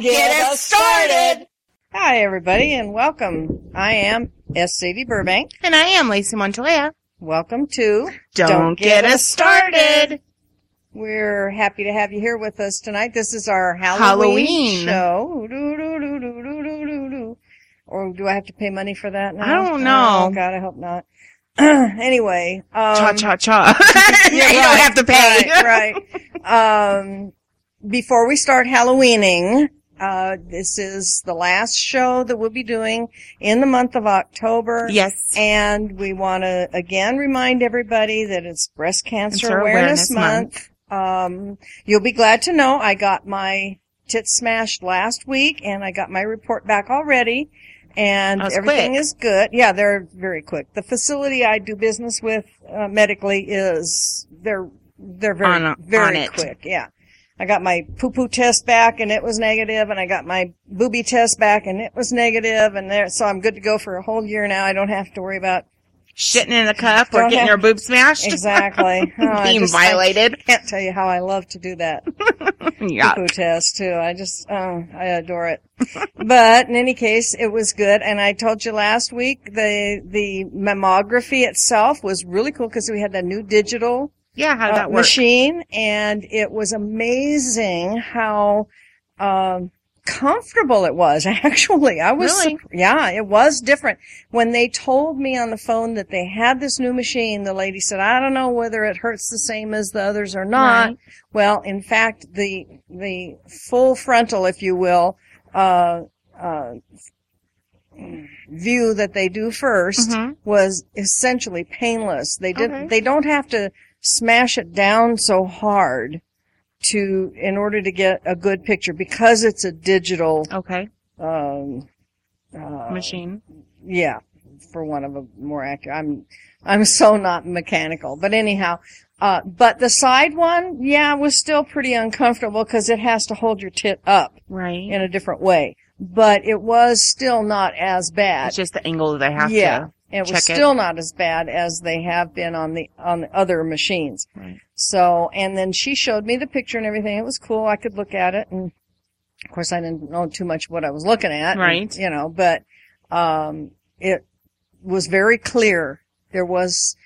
Get us started. Hi, everybody, and welcome. I am S. Sadie Burbank. And I am Lacey Montoya. Welcome to Don't, get, us started. We're happy to have you here with us tonight. This is our Halloween, Halloween. show. Doo, doo, doo, doo, doo, doo, doo, doo. Or do I have to pay money for that now? I don't know. Oh, God, I hope not. anyway, um, Cha cha cha. you don't right, have to pay. Right, right. um, before we start Halloweening, uh, this is the last show that we'll be doing in the month of October. Yes. And we want to again remind everybody that it's Breast Cancer Cancer Awareness, Awareness Month. Um, you'll be glad to know I got my tits smashed last week and I got my report back already. And everything quick. is good. Yeah, they're very quick. The facility I do business with uh, medically is they're they're very On- very on quick. Yeah. I got my poo poo test back and it was negative, and I got my booby test back and it was negative, and there, so I'm good to go for a whole year now. I don't have to worry about Shitting in a cup or getting have- your boobs smashed. exactly Oh, I Being just- I violated. can't tell you how I love to do that yeah. poo test too. I just, oh, I adore it. but in any case, it was good. And I told you last week the the mammography itself was really cool because we had that new digital Yeah, how did uh, that work? machine, and it was amazing how um, comfortable it was. Actually, I was Really? yeah, it was different. When they told me on the phone that they had this new machine, the lady said, "I don't know whether it hurts the same as the others or not." Right. Well, in fact, the the full frontal, if you will, uh, uh, view that they do 1st Mhm. was essentially painless. They did. Okay. They don't have to smash it down so hard to in order to get a good picture because it's a digital Okay. um, uh, Machine. yeah, for one of a more accurate. I'm I'm so not mechanical, but anyhow, uh, but the side one, yeah, was still pretty uncomfortable because it has to hold your tit up Right. in a different way. But it was still not as bad. It's just the angle that they have yeah, to. It was check it. still not as bad as they have been on the on the other machines. Right. So, and then she showed me the picture and everything. It was cool. I could look at it, and of course, I didn't know too much what I was looking at. and, Right. you know, but um, it was very clear. There was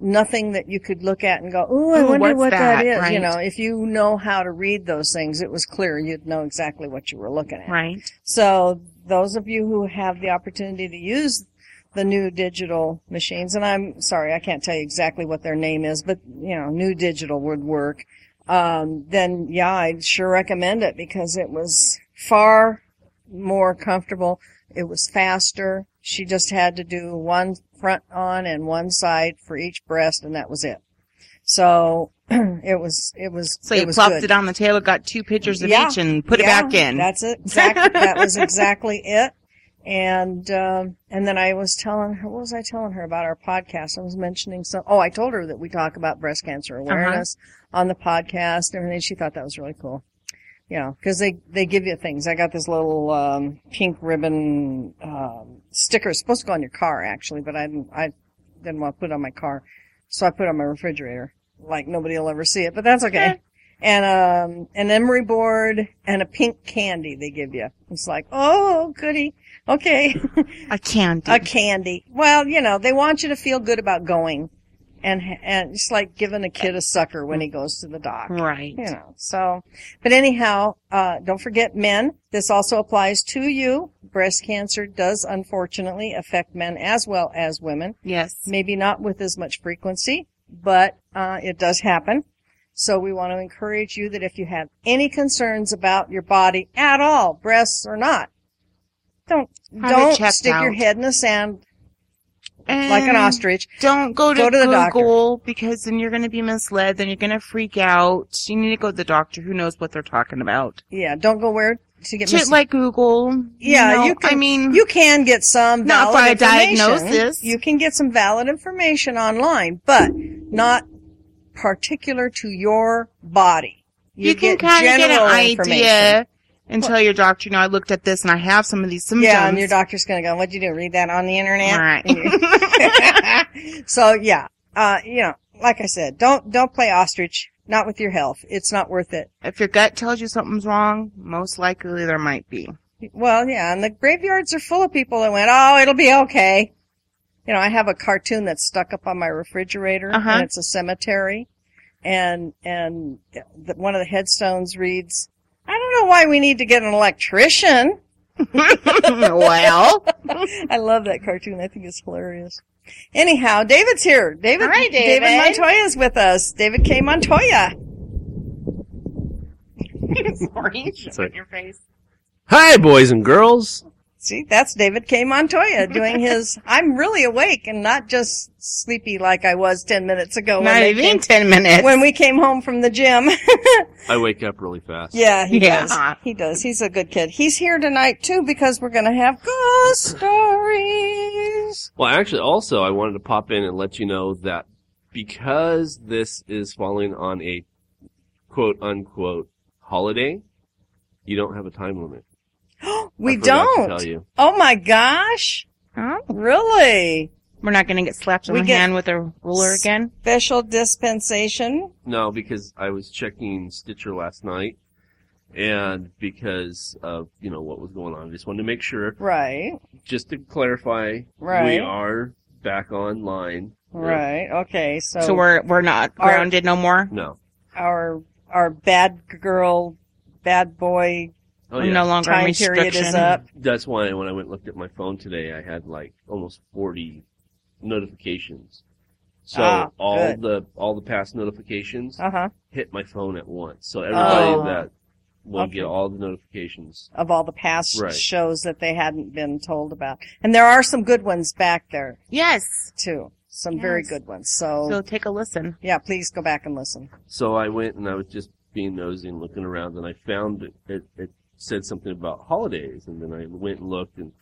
nothing that you could look at and go, "Oh, I Ooh, wonder what that that?" is." You know, if you know how to read those things, it was clear. You'd know exactly what you were looking at. Right. So those of you who have the opportunity to use the new digital machines, and I'm sorry, I can't tell you exactly what their name is, but you know, new digital would work. Um, then yeah, I'd sure recommend it because it was far more comfortable. It was faster. She just had to do one front on and one side for each breast, and that was it. So it was, it was, So it you was plopped good. it on the table, got two pictures of Yeah. each, and put Yeah, it back in. That's it. Exactly. that was exactly it. And um, and then I was telling her, what was I telling her about our podcast? I was mentioning some. Oh, I told her that we talk about breast cancer Uh-huh. awareness on the podcast and everything. She thought that was really cool. You know, because they they give you things. I got this little um, pink ribbon um, sticker. It's supposed to go on your car actually, but I didn't. I didn't want to put it on my car, so I put it on my refrigerator. Like nobody will ever see it, but that's okay. and um, an emery board and a pink candy they give you. It's like, oh, goody. Okay. I can't. a candy. Well, you know, they want you to feel good about going. And, and it's like giving a kid a sucker when he goes to the doc. right. You know, so, but anyhow, uh, don't forget men. This also applies to you. Breast cancer does unfortunately affect men as well as women. Yes. Maybe not with as much frequency, but, uh, it does happen. So we want to encourage you that if you have any concerns about your body at all, breasts or not, don't don't stick your head in the sand. like an ostrich. Don't go to, Go to the doctor. Google because then you're going to be misled. Then you're going to freak out. You need to go to the doctor who knows what they're talking about. Yeah, don't go where to get Shit mis- like Google. Yeah, know, you can- I mean, You can get some Not valid for a diagnosis. You can get some valid information online, but not particular to your body. you, can get kind of get an general idea information. And tell your doctor, you know, I looked at this and I have some of these symptoms. Yeah, and your doctor's going to go, "What'd you do? Read that on the internet?" Right. so yeah, uh, you know, like I said, don't don't play ostrich. Not with your health. It's not worth it. if your gut tells you something's wrong, most likely there might be. Well, yeah, and the graveyards are full of people that went, "Oh, it'll be okay." You know, I have a cartoon that's stuck up on my refrigerator, Uh-huh. and it's a cemetery, and and the, one of the headstones reads, "I don't know why we need to get an electrician." well, I love that cartoon. I think it's hilarious. Anyhow, David's here. David, Hi, David. Montoya is with us. David K. Montoya. sorry, Sorry. in your face. Hi, boys and girls. See, that's David K. Montoya doing his, I'm really awake and not just sleepy like I was 10 minutes ago Not they even came, ten minutes. when we came home from the gym. I wake up really fast. yeah, he Yeah. does. He does. He's a good kid. He's here tonight too because we're going to have ghost stories. Well, actually, also, I wanted to pop in and let you know that because this is falling on a quote unquote holiday, you don't have a time limit. We I don't. tell you. Oh my gosh. Oh, Really? we're not going to get slapped on We the hand with a ruler again. Special dispensation. No, because I was checking Stitcher last night, and because of you know what was going on, I just wanted to make sure. Right. Just to clarify, Right. we are back online. Right. Okay. So, So we're we're not Our- grounded no more. No. our our bad girl, bad boy Oh We're yeah. no longer time period restriction. is up. That's why when I went and looked at my phone today, I had like almost 40 notifications. So Ah, all good. the all the past notifications Uh huh. hit my phone at once. So everybody Oh. that will Okay. get all the notifications. Of all the past Right. shows that they hadn't been told about, and there are some good ones back there Yes. too. Some very good ones. So, So take a listen. yeah, please go back and listen. So I went and I was just being nosy and looking around, and I found it, it, it said something about holidays, and then I went and looked and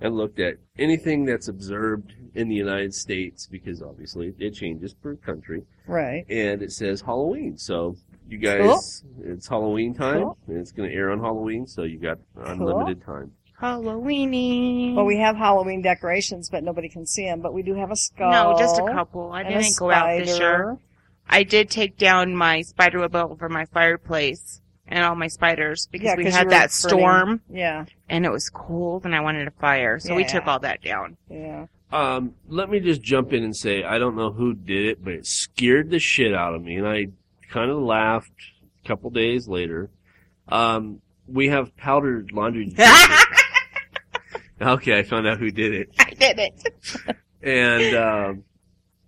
and looked at anything that's observed in the United States because obviously it changes per country. Right. and it says Halloween. So you guys, it's Halloween time, Cool. and it's going to air on Halloween. So you got unlimited time. Halloweeny. Well, we have Halloween decorations, but nobody can see them. But we do have a skull. no, just a couple. I and a didn't go out this year. spider. I did take down my spider web over my fireplace and all my spiders because Yeah, we 'cause you had that burning. storm Yeah. and it was cold and I wanted a fire, so we took all that down. Yeah. Um, let me just jump in and say I don't know who did it, but it scared the shit out of me, and I kind of laughed. A couple days later, um, we have powdered laundry. detergent. okay, I found out who did it. I did it. and um,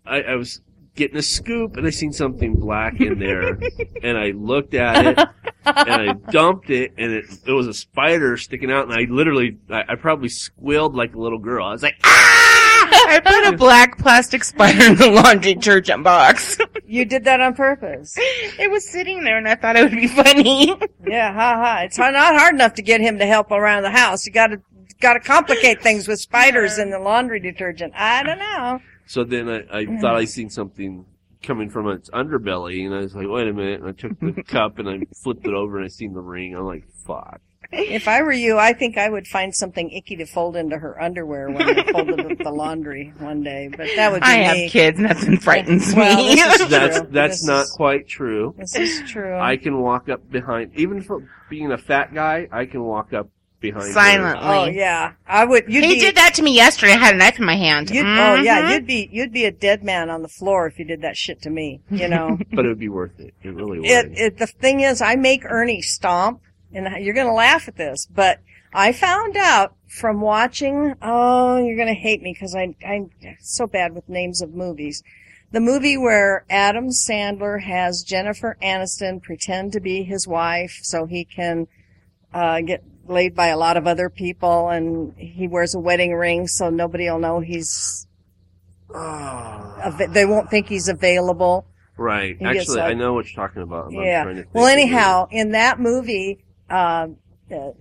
I, I was getting a scoop, and I seen something black in there, and I looked at it, and I dumped it, and it it was a spider sticking out, and I literally, I, I probably squealed like a little girl. I was like, ah! I put a black plastic spider in the laundry detergent box. You did that on purpose. it was sitting there and I thought it would be funny. Yeah, ha ha. It's not hard enough to get him to help around the house. You gotta, gotta complicate things with spiders in the laundry detergent. I don't know. So then I, I thought I seen something coming from its underbelly, and I was like, wait a minute, and I took the cup and I flipped it over, and I seen the ring. I'm like, fuck. If I were you, I think I would find something icky to fold into her underwear when I folded up the laundry one day. But that would be I me. have kids, nothing frightens Well, me. this is That's true. that's This not is- quite true. This is true. I can walk up behind, even for being a fat guy, I can walk up behind her. Silently. oh yeah, I would. You'd he be, did that to me yesterday. I had a knife in my hand. You'd, Oh yeah, Mhm. you'd be you'd be a dead man on the floor if you did that shit to me. You know. but it would be worth it. It really would. it, it the thing is, I make Ernie stomp, and you're gonna laugh at this, but I found out from watching. Oh, you're gonna hate me because I I'm so bad with names of movies. The movie where Adam Sandler has Jennifer Aniston pretend to be his wife so he can uh, get laid by a lot of other people, and he wears a wedding ring so nobody will know he's. Av- They won't think he's available. Right. He Actually, I know what you're talking about. I'm Yeah. Well, anyhow, in that movie, um, uh,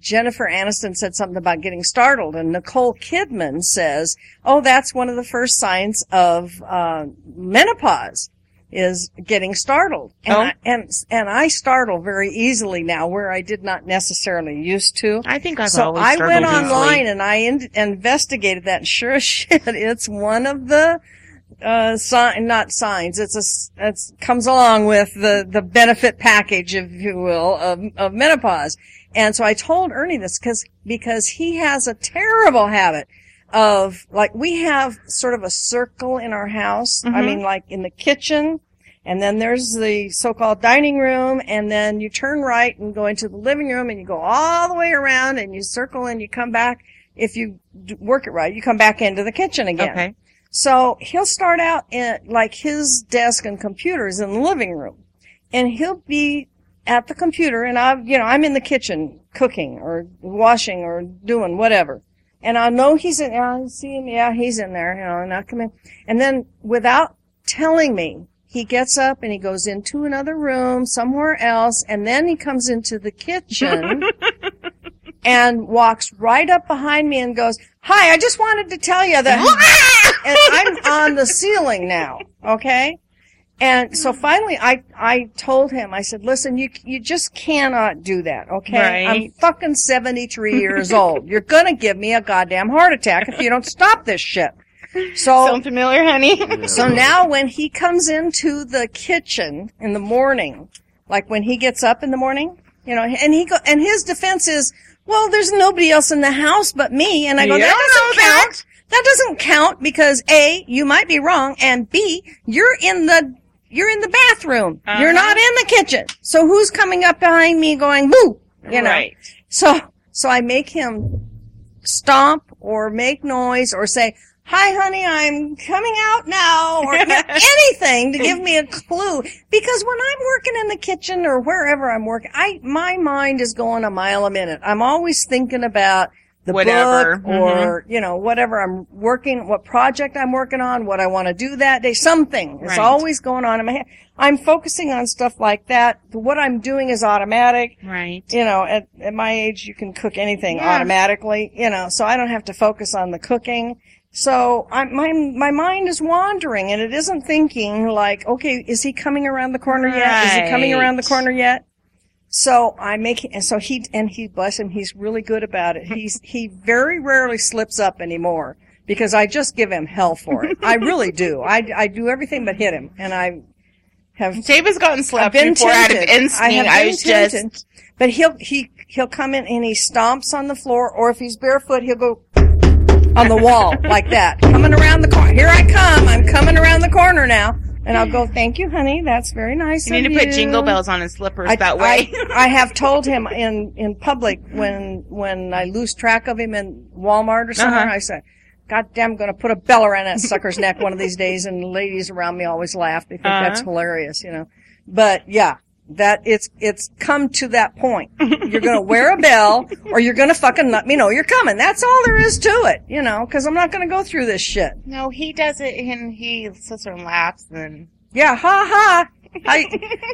Jennifer Aniston said something about getting startled, and Nicole Kidman says, "Oh, that's one of the first signs of uh, menopause." Is getting startled, and Oh. I, and and I startle very easily now, where I did not necessarily used to. I think I've so always I went easily. online and I in- investigated that. Sure as shit, it's one of the uh, sign, not signs. It's a, it's comes along with the the benefit package, if you will, of of menopause. And so I told Ernie this because because he has a terrible habit of like we have sort of a circle in our house. I Mhm. mean, like in the kitchen. And then there's the so-called dining room, and then you turn right and go into the living room, and you go all the way around, and you circle, and you come back. If you work it right, you come back into the kitchen again. Okay. So he'll start out in like his desk and computers in the living room, and he'll be at the computer, and I, you know, I'm in the kitchen cooking or washing or doing whatever, and I know he's in. I see him, yeah, he's in there, you know, and I come in, and then without telling me, he gets up and he goes into another room somewhere else, and then he comes into the kitchen. And walks right up behind me and goes, "Hi, I just wanted to tell you that and I'm on the ceiling now, okay? And so finally I, I told him, I said, listen, you, you just cannot do that, okay? I'm fucking 73 years old. You're gonna give me a goddamn heart attack if you don't stop this shit. So, Sound familiar, honey? so now when he comes into the kitchen in the morning, like when he gets up in the morning, you know, and he go, and his defense is, well, there's nobody else in the house but me. And I go, You that doesn't know that. count. That doesn't count because A, you might be wrong, and B, you're in the, you're in the bathroom. You're Uh-huh. not in the kitchen. So who's coming up behind me going, boo? You know? Right. So, so I make him stomp or make noise or say, hi honey, I'm coming out now or anything to give me a clue. Because when I'm working in the kitchen or wherever I'm working, I, my mind is going a mile a minute. I'm always thinking about the Whatever. book mm-hmm. or, you know, whatever I'm working, what project I'm working on, what I want to do that day, something is Right. always going on in my head. I'm focusing on stuff like that. What I'm doing is automatic Right. you know, at, at my age, you can cook anything Yeah. automatically, you know, so I don't have to focus on the cooking. So I, my, my mind is wandering and it isn't thinking like, okay, is he coming around the corner yet? Is he coming around the corner yet? So I make, and so he, and he, bless him, he's really good about it. He's, he very rarely slips up anymore because I just give him hell for it. I really do. I, I do everything but hit him and I have Dave has gotten slapped been before out of instinct. I have I, was tempted. just But he'll he he'll come in and he stomps on the floor, or if he's barefoot, he'll go on the wall like that, coming around the corner. Here I come! I'm coming around the corner now, and I'll go. Thank you, honey. That's very nice. you need to put jingle bells on his slippers I, that way. I, I have told him in in public when when I lose track of him in Walmart or somewhere. Uh-huh. I say. God damn, I'm gonna put a bell around that sucker's neck one of these days, and the ladies around me always laugh. They think that's Uh-huh. hilarious, you know. But yeah, that it's it's come to that point. You're gonna wear a bell, or you're gonna fucking let me know you're coming. That's all there is to it, you know. Because I'm not gonna go through this shit. no, he does it and he sits there and laughs and Yeah, ha ha. I,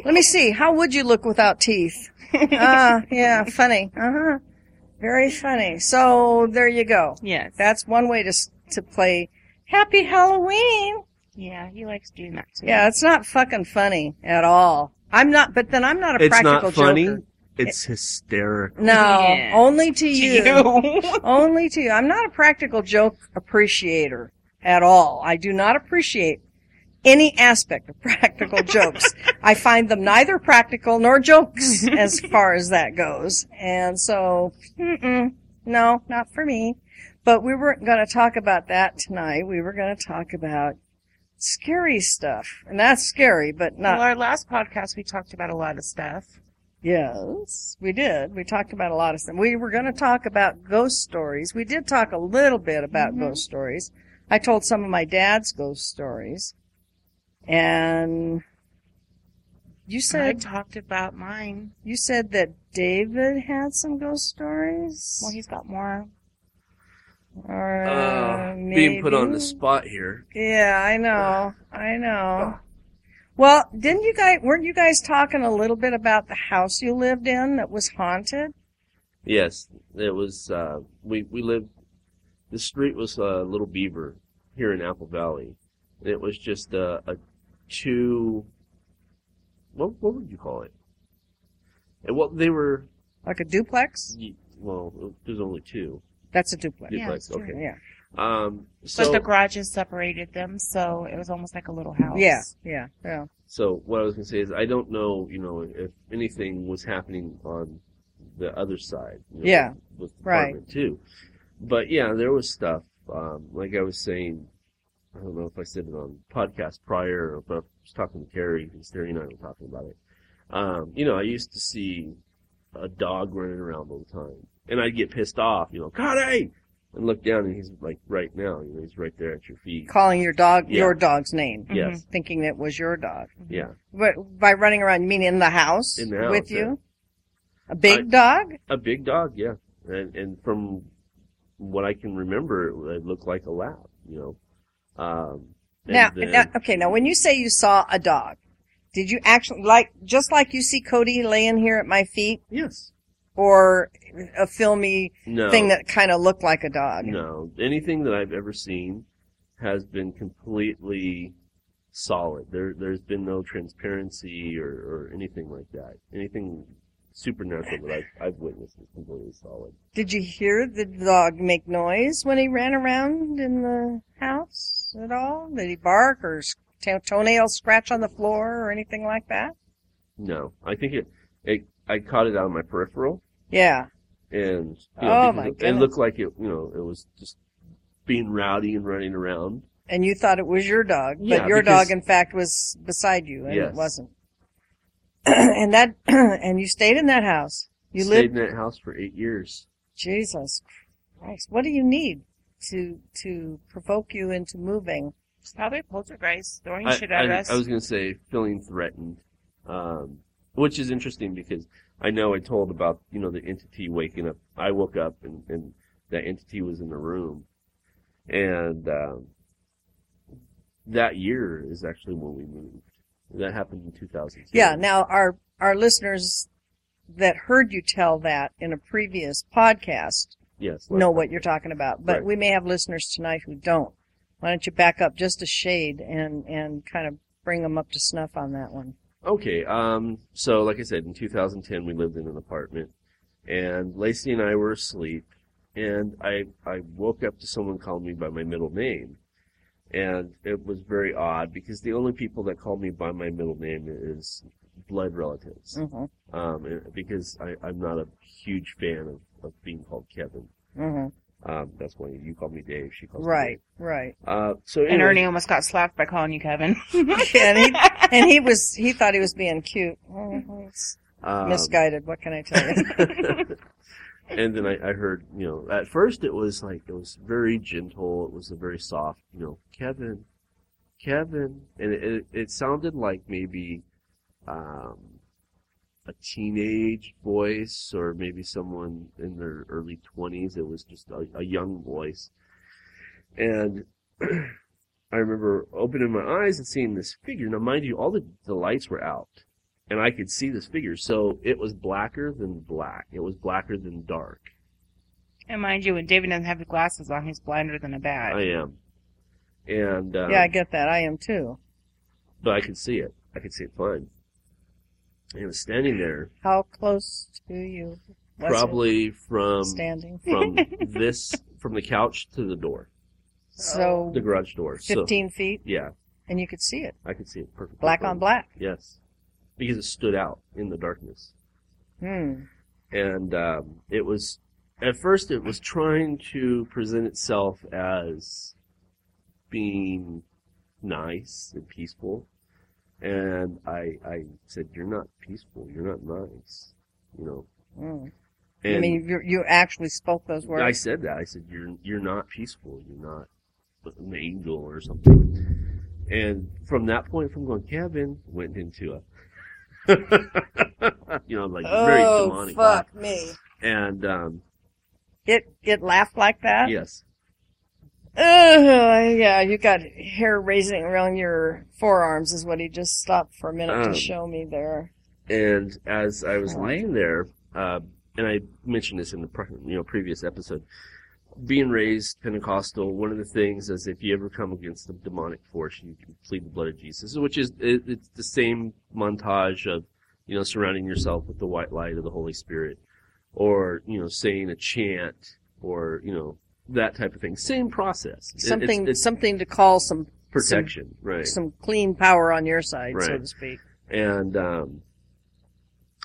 let me see. How would you look without teeth? Ah, yeah, funny. Uh huh. Very funny. So there you go. yes. That's one way to to play Happy Halloween. yeah, he likes doing that too. Yeah, it's not fucking funny at all. I'm not, but then I'm not a It's practical not funny. joker. It's hysterical. No, Yeah. only to To you. you. only to you. I'm not a practical joke appreciator at all. I do not appreciate any aspect of practical jokes. I find them neither practical nor jokes as far as that goes. And so, mm-mm, no, not for me. But we weren't going to talk about that tonight. We were going to talk about scary stuff. And that's scary, but not well, our last podcast we talked about a lot of stuff. Yes, we did. We talked about a lot of stuff. We were going to talk about ghost stories. We did talk a little bit about Mhm. ghost stories. I told some of my dad's ghost stories. And you said I talked about mine. you said that David had some ghost stories. Well, he's got more. Or Uh, being put on the spot here. Yeah, I know. I know. Well, didn't you guys, weren't you guys talking a little bit about the house you lived in that was haunted? Yes, it was. Uh, we we lived. The street was uh, Little Beaver here in Apple Valley. It was just a, a two. What what would you call it? And what they were. Like a duplex? Well, there's only two That's a duplex. Yeah, duplex. it's true. okay. Yeah. Um. So but the garages separated them, so it was almost like a little house. Yeah, yeah, yeah. So what I was gonna say is I don't know, you know, if anything was happening on the other side. you know, Yeah, with the right. apartment too. But yeah, there was stuff. Um, like I was saying, I don't know if I said it on podcast prior, or but I was talking to Carrie, and Terry and I were talking about it. Um, you know, I used to see a dog running around all the time, and I'd get pissed off, you know, Cody, and look down, and he's like right now, you know, he's right there at your feet. Calling your dog, Yeah. your dog's name. Mhm. Yes, Thinking it was your dog. yeah, But by running around, you mean in the house? In the house, With yeah. you? A big I- dog? a big dog, yeah, and and from what I can remember, it, it looked like a lab, you know. Um, Now, then- now, okay, now when you say you saw a dog, did you actually, like, just like you see Cody laying here at my feet, yes, or a filmy no, thing that kind of looked like a dog? No, anything that I've ever seen has been completely solid. There, there's been no transparency or, or anything like that. Anything supernatural that I've, I've witnessed is completely solid. Did you hear the dog make noise when he ran around in the house at all? Did he bark or s- to- toenails scratch on the floor or anything like that? No, I think it, it, I caught it out of my peripheral Yeah. and, you Oh, my because it, it goodness. looked like it, you know, it was just being rowdy and running around. And you thought it was your dog, but Yeah, your because- dog, in fact, was beside you, and it wasn't. and that, and you stayed in that house. You Stayed lived. in that house for eight years. Jesus Christ! What do you need to to provoke you into moving? It's probably poltergeist throwing I, shit at I- us. I was going to say feeling threatened, um, which is interesting because I know I told about you know the entity waking up. I woke up and, and that entity was in the room, and um, that year is actually when we moved. That happened in 2002. Yeah. Now our our listeners that heard you tell that in a previous podcast yes, know what you're talking about, but Right. we may have listeners tonight who don't. Why don't you back up just a shade and and kind of bring them up to snuff on that one? Okay, um, so like I said, in 2010 we lived in an apartment, and Lacey and I were asleep, and I I woke up to someone calling me by my middle name, and it was very odd because the only people that call me by my middle name is blood relatives, hmm um, because I, I'm not a huge fan of, of being called Kevin. hmm Um, that's why you call me Dave. She calls me Right. Dave. Right. Uh, so and Ernie almost got slapped by calling you Kevin. he and he was he thought he was being cute. Oh, um, misguided. What can I tell you? and then I, I heard, you know, at first it was like it was very gentle. It was a very soft, you know, Kevin, Kevin, and it it, it sounded like maybe um, a teenage voice or maybe someone in their early twenties. It was just a, a young voice, and. I remember opening my eyes and seeing this figure. Now, mind you, all the, the lights were out and I could see this figure. So it was blacker than black. It was blacker than dark. and mind you, when David doesn't have the glasses on, he's blinder than a bat. I am, and um, yeah, I get that. I am too. but I could see it. I could see it fine. And it was standing there, How close to you? was it probably from standing. from this from the couch to the door, So the garage door. So fifteen feet, yeah, and you could see it, I could see it perfectly. black on black. Yes, because it stood out in the darkness. Hmm. and um, it was at first it was trying to present itself as being nice and peaceful and I I said you're not peaceful you're not nice you know Hmm. and I mean, you you actually spoke those words. I said that I said you're you're not peaceful you're not an angel or something and from that point from going Kevin went into a you know like very oh demonic fuck me! and um It it laughed like that. Yes. Uh, yeah, you got hair raising around your forearms is what he just stopped for a minute Um, to show me there. And as I was Right. laying there, uh, and I mentioned this in the pre- you know previous episode, being raised Pentecostal, one of the things is if you ever come against a demonic force, you can plead the blood of Jesus, which is it, it's the same montage of you know surrounding yourself with the white light of the Holy Spirit, or you know saying a chant, or you know that type of thing. Same process. It- it's- Something, it's, something to call some protection, right? some clean power on your side, so to speak. and um,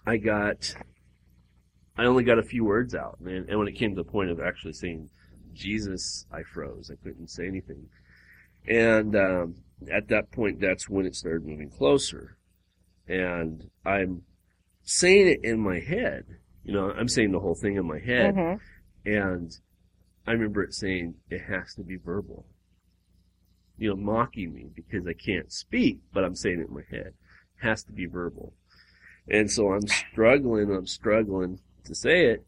I got, I only got a few words out, man. And when it came to the point of actually saying Jesus, I froze. I couldn't say anything. And um, at that point, that's when it started moving closer. And I'm saying it in my head. You know, I'm saying the whole thing in my head. Mhm. And I remember it saying, it has to be verbal. You know, mocking me because I can't speak, but I'm saying it in my head. It has to be verbal. And so I'm struggling, I'm struggling to say it,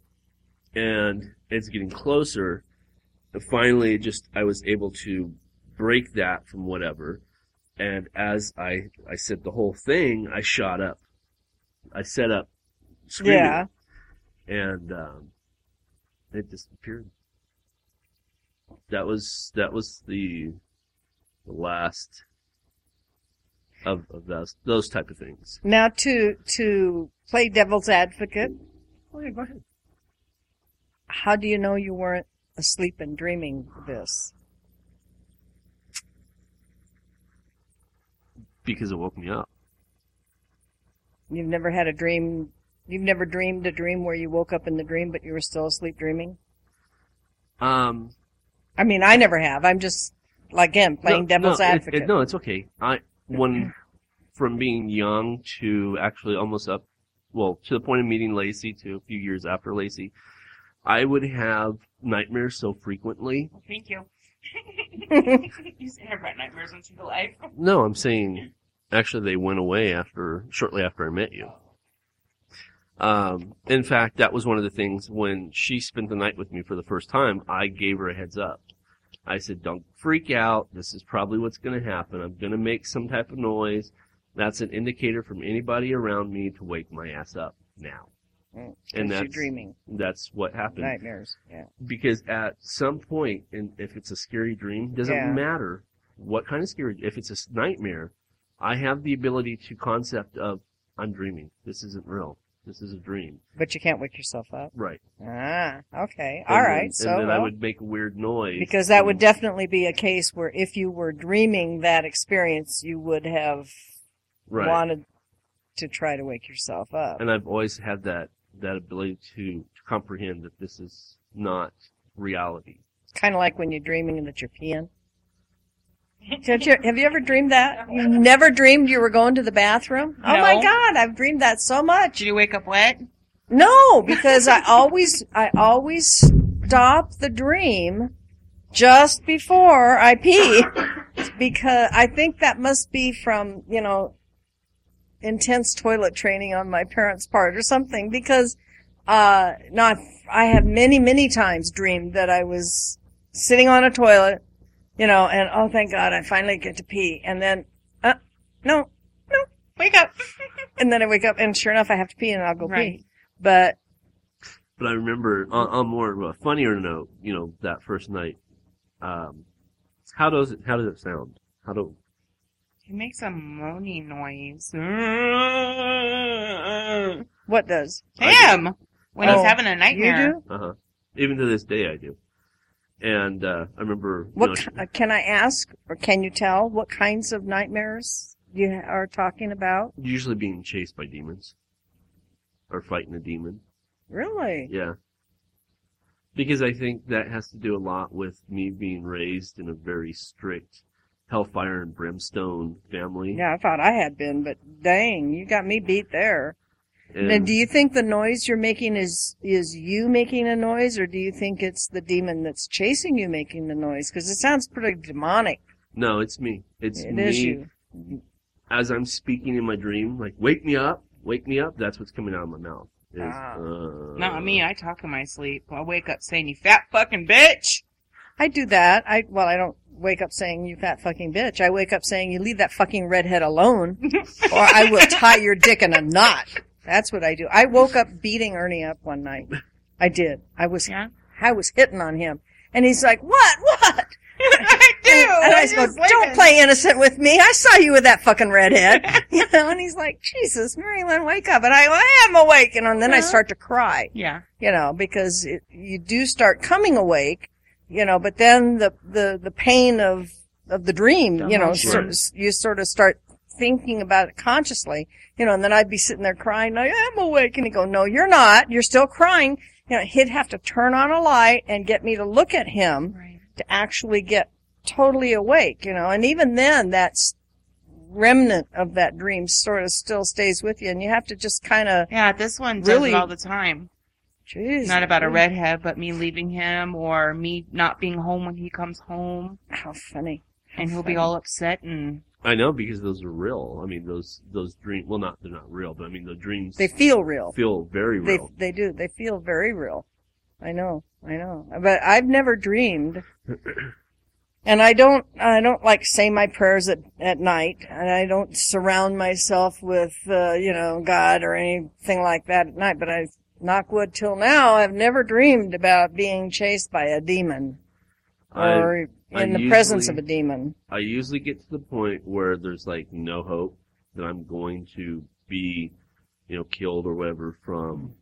and it's getting closer. Finally, just, I was able to break that from whatever. And as I, I said the whole thing, I shot up. I set up screaming. Yeah. And, um, it disappeared. That was, that was the, the last of, of those, those type of things. Now to to play devil's advocate, Oh yeah, go ahead. how do you know you weren't asleep and dreaming this? Because it woke me up. You've never had a dream. You've never dreamed a dream where you woke up in the dream, but you were still asleep dreaming. Um, I mean, I never have. I'm just like again playing no, devil's no, it- advocate. it- no, it's okay. I when from being young to actually almost up, well, to the point of meeting Lacey to a few years after Lacey, I would have nightmares so frequently. Thank you. you say I've got nightmares into the life. No, I'm saying actually they went away after shortly after I met you. Um, in fact, that was one of the things when she spent the night with me for the first time. I gave her a heads up. I said, "Don't freak out. This is probably what's going to happen. I'm going to make some type of noise. That's an indicator from anybody around me to wake my ass up now." Mm, And that's dreaming that's what happened nightmares. Yeah. because at some point, and if it's a scary dream, doesn't Yeah. matter what kind of scary. If it's a nightmare, I have the ability to concept of I'm dreaming. This isn't real. This is a dream. But you can't wake yourself up. Right. Ah, okay. And All then- right. So and then I would make a weird noise because that would definitely be a case where if you were dreaming that experience, you would have right. wanted to try to wake yourself up. And I've always had that that ability to, to comprehend that this is not reality. Kind of like when you're dreaming that you're peeing. Have you, have you ever dreamed that? You never dreamed you were going to the bathroom? Oh my god, I've dreamed that so much. Did you wake up wet? No, because I always, I always stop the dream just before I pee. Because I think that must be from, you know, intense toilet training on my parents' part or something because, uh, not, I have many, many times dreamed that I was sitting on a toilet, you know, and oh thank God I finally get to pee. And then, uh, no, no, wake up. and then I wake up and sure enough I have to pee and I'll go Right. pee. But But I remember on, on more of a funnier note, you know, that first night. Um, how does it? How does it sound? How do? He makes a moaning noise. what does? Him! When Oh, he's having a You nightmare. do? Uh huh. Even to this day, I do. And uh, I remember. You What know, ki- uh, can I ask, or can you tell what kinds of nightmares you ha- are talking about? usually being chased by demons or fighting a demon. Really? Yeah. Because I think that has to do a lot with me being raised in a very strict hellfire and brimstone family. Yeah, I thought I had been, but dang, you got me beat there. And Now, do you think the noise you're making is is you making a noise, or do you think it's the demon that's chasing you making the noise? Because it sounds pretty demonic. No, it's me. It's It me is you. as I'm speaking in my dream, like wake me up, wake me up. That's what's coming out of my mouth. Is, Ah. uh, Not me, I talk in my sleep. I wake up saying, you fat fucking bitch! I do that. I well, I don't wake up saying you fat fucking bitch. I wake up saying you leave that fucking redhead alone, or I will tie your dick in a knot. That's what I do. I woke up beating Ernie up one night. I did. I was Yeah. I was hitting on him, and he's like, "What? What?" What did I do. And I go, "Don't play innocent with me. I saw you with that fucking redhead." you know, and he's like, "Jesus, Mary Lynn, wake up!" And I, I am awake, and then I Uh-huh. start to cry Yeah. you know, because it, you do start coming awake, you know, but then the, the, the pain of, of the dream, you know, emotion. sort of, you sort of start thinking about it consciously, you know, and then I'd be sitting there crying, I am awake. And he'd go, no, you're not. You're still crying. You know, he'd have to turn on a light and get me to look at him Right. to actually get totally awake, you know, and even then that's remnant of that dream sort of still stays with you and you have to just kind of, Yeah, this one does Really- it all the time. Geez. Not about a redhead, but me leaving him or me not being home when he comes home, How funny. How and he'll be all upset and I know because those are real. I mean, those those dreams. Well, not they're not real, but I mean, the dreams They feel real. feel very They real. they do. They feel very real. I know. I know. But I've never dreamed. And I don't I don't like say my prayers at at night and I don't surround myself with uh, you know God or anything like that at night, but I knock wood till now I've never dreamed about being chased by a demon or I in the presence of a demon. I usually get to the point where there's like no hope that I'm going to be, you know, killed or whatever from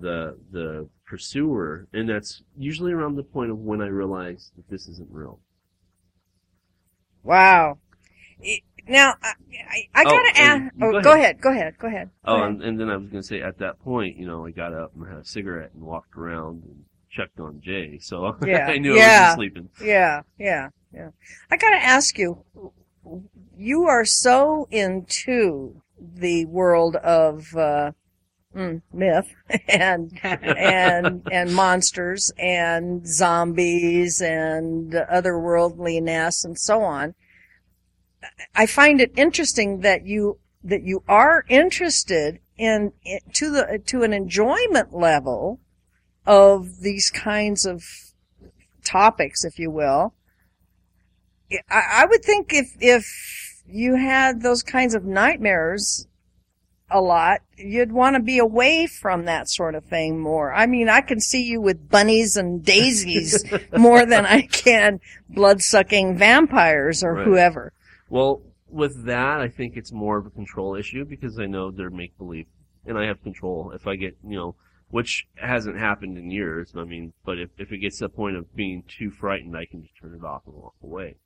the the pursuer, and that's usually around the point of when I realize that this isn't real. Wow. Now I I, I Oh, gotta ask. and- Oh, go go ahead. ahead. Go ahead. Go ahead. Go Oh, ahead. and, and then I was going to say at that point, you know, I got up and had a cigarette and walked around and checked on Jay, so Yeah. I knew I wasn't sleeping. Yeah, yeah, yeah. I gotta ask you, you are so into the world of, uh, mm, myth and, and, and monsters and zombies and otherworldliness and so on. I find it interesting that you, that you are interested in, in to the, to an enjoyment level of these kinds of topics, if you will. I, I would think if if you had those kinds of nightmares a lot, you'd want to be away from that sort of thing more. I mean, I can see you with bunnies and daisies more than I can blood sucking vampires or Right. whoever. Well, with that, I think it's more of a control issue because I know they're make believe, and I have control. If I get, you know, which hasn't happened in years. I mean, but if if it gets to the point of being too frightened, I can just turn it off and walk away.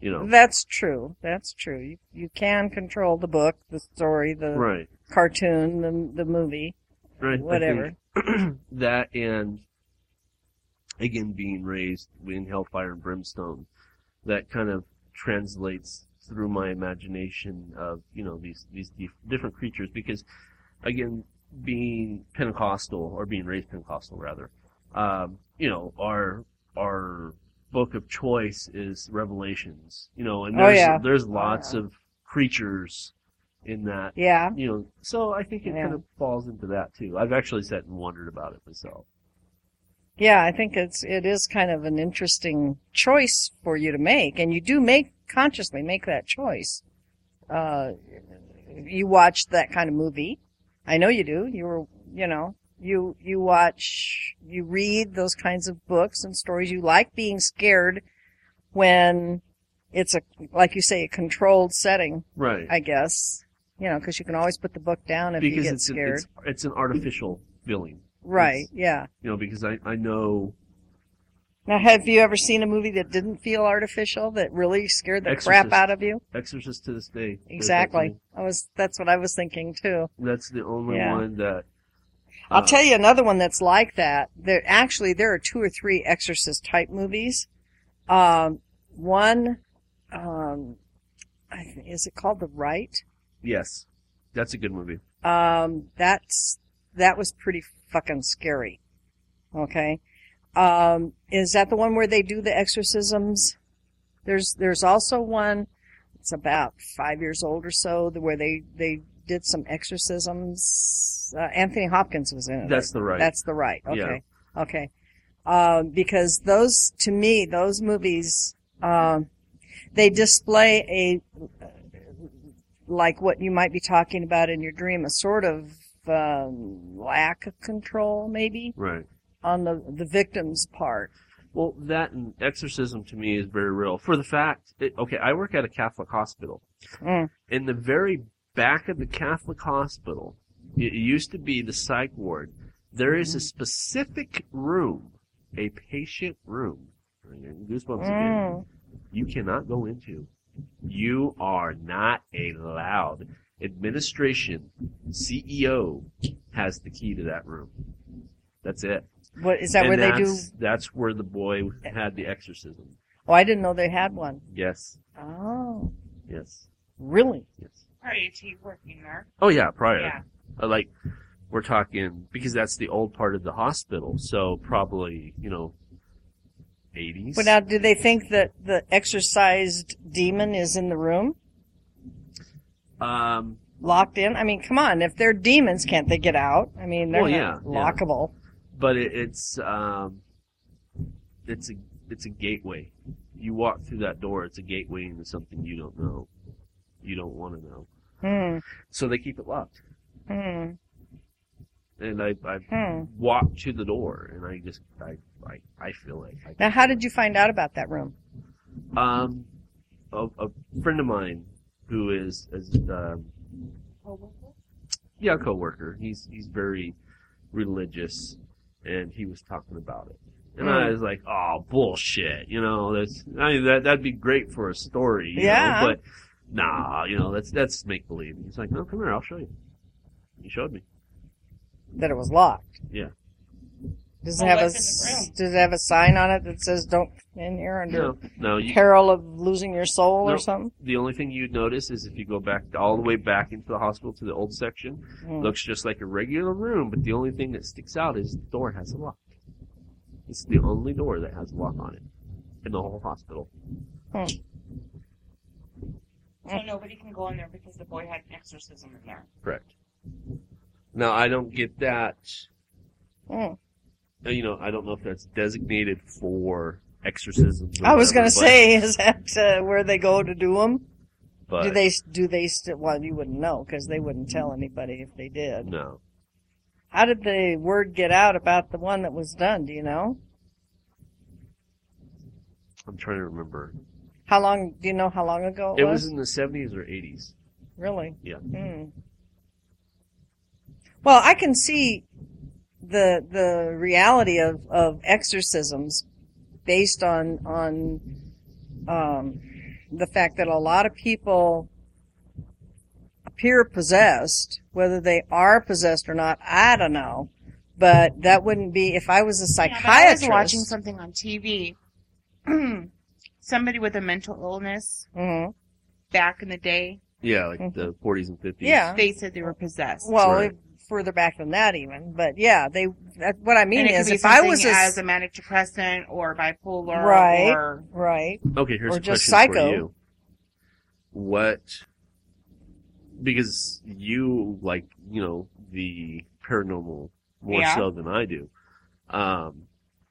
You know, That's true. That's true. You, you can control the book, the story, the right, cartoon, the the movie, right. Whatever. that and again being raised in hellfire and brimstone, that kind of translates through my imagination of you know these these dif- different creatures because again being Pentecostal or being raised Pentecostal rather, um, you know our our book of choice is Revelations, you know, and Oh, there's yeah. there's lots yeah. of creatures in that Yeah. you know, so I think it Yeah. kind of falls into that too. I've actually sat and wondered about it myself. Yeah, I think it's it is kind of an interesting choice for you to make, and you do make consciously make that choice. Uh, you watch that kind of movie. I know you do. You were, you know, you you watch, you read those kinds of books and stories. You like being scared when it's a like you say a controlled setting. Right. I guess you know because you can always put the book down if you because get it's, an, scared. it's it's an artificial feeling. Right? it's- Yeah. You know, because I I know Now, have you ever seen a movie that didn't feel artificial, that really scared the crap out of you? Exorcist to this day. does that to Exactly. I was, that's what I was thinking too. That's the only Yeah. one that. I'll uh, tell you another one that's like that. There, actually, there are two or three Exorcist type movies. Um, one, um, is it called The Rite? Yes, that's a good movie. Um, that's, that was pretty fucking scary. Okay. Um, is that the one where they do the exorcisms? There's, there's also one, it's about five years old or so, where they, they did some exorcisms. Uh, Anthony Hopkins was in it. That's the Rite. That's the Rite. Yeah. Okay. Okay. uh, because those, to me, those movies, um, they display a like what you might be talking about in your dream, a sort of um, lack of control, maybe Right. on the the victim's part. Well, that and exorcism to me is very real. For the fact, it, okay, I work at a Catholic hospital. Mm. In the very back of the Catholic hospital, it used to be the psych ward. There is a specific room, a patient room. Goosebumps again. Mm. You cannot go into. You are not allowed. Administration, CEO, has the key to that room. That's it. What is that? And where they do? that's, That's where the boy had the exorcism. Oh, I didn't know they had one. Yes, Oh, yes, really? yes. Prior to you working there. Oh yeah, prior. Yeah. Uh, like we're talking because that's the old part of the hospital. So probably you know, eighties. But now, do they think that the exorcised demon is in the room, um, locked in? I mean, come on! If they're demons, can't they get out? I mean, they're Well, yeah, yeah. lockable. but it, it's um, it's a it's a gateway. You walk through that door, it's a gateway into something you don't know, you don't want to know. Hmm. So they keep it locked. Hmm. And I I Hmm. walk to the door, and I just I I, I feel like. I Now, how did you find out about that room? Um, a, a friend of mine who is is um, yeah, a coworker. He's he's very religious, and he was talking about it, and I Mm. was like, "Oh, bullshit!" You know, that's I mean, that that'd be great for a story, you Yeah. know, but nah, you know, that's that's make believe. He's like, "No, come here, I'll show you." He showed me. That it was locked. Yeah. Does it have a what's in the room? s- Does it have a sign on it that says "Don't in here under No, no, you, peril of losing your soul" or something? the only thing you'd notice is if you go back all the way back into the hospital to the old section, Hmm. looks just like a regular room, but the only thing that sticks out is the door has a lock. It's the only door that has a lock on it in the whole hospital. So nobody can go in there because the boy had an exorcism in there. Correct. Now I don't get that. Hmm. Uh, You know, I don't know if that's designated for exorcisms. or I was gonna say, is that uh, where they go to do them? but, do they? Do they? St- well, you wouldn't know because they wouldn't tell anybody if they did. No, How did the word get out about the one that was done? Do you know? I'm trying to remember. How long? Do you know how long ago it, It was in the 70s or 80s. Really? Yeah. Hmm. Well, I can see the the reality of, of exorcisms based on on um, the fact that a lot of people appear possessed, whether they are possessed or not, I don't know. But that wouldn't be if I was a Yeah, but I psychiatrist. was watching something on TV. Somebody with a mental illness Mhm. back in the day, Yeah, like the 40s and 50s. Yeah. they said they were possessed. Well, Right. Further back than that even, but yeah, they. That, what I mean and it is, could be if I was a, as a manic depressant or bipolar Right. or right, Okay, here's Or a just question psycho. for you. What? Because you like you know the paranormal more Yeah. so than I do. Um,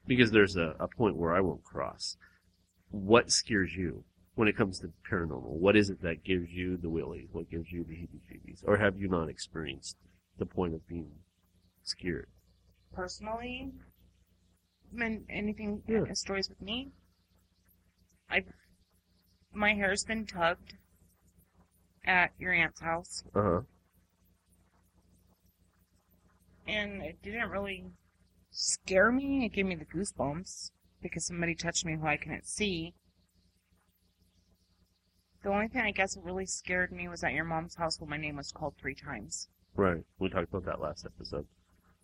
because there's a, a point where I won't cross. What scares you when it comes to paranormal? What is it that gives you the willies? What gives you the heebie-jeebies? Or have you not experienced the point of being scared? personally, when anything Yeah. stories with me, I my hair's been tugged at your aunt's house, Uh huh. and it didn't really scare me. It gave me the goosebumps because somebody touched me who I couldn't see. The only thing I guess that really scared me was at your mom's house when my name was called three times. Right. We talked about that last episode.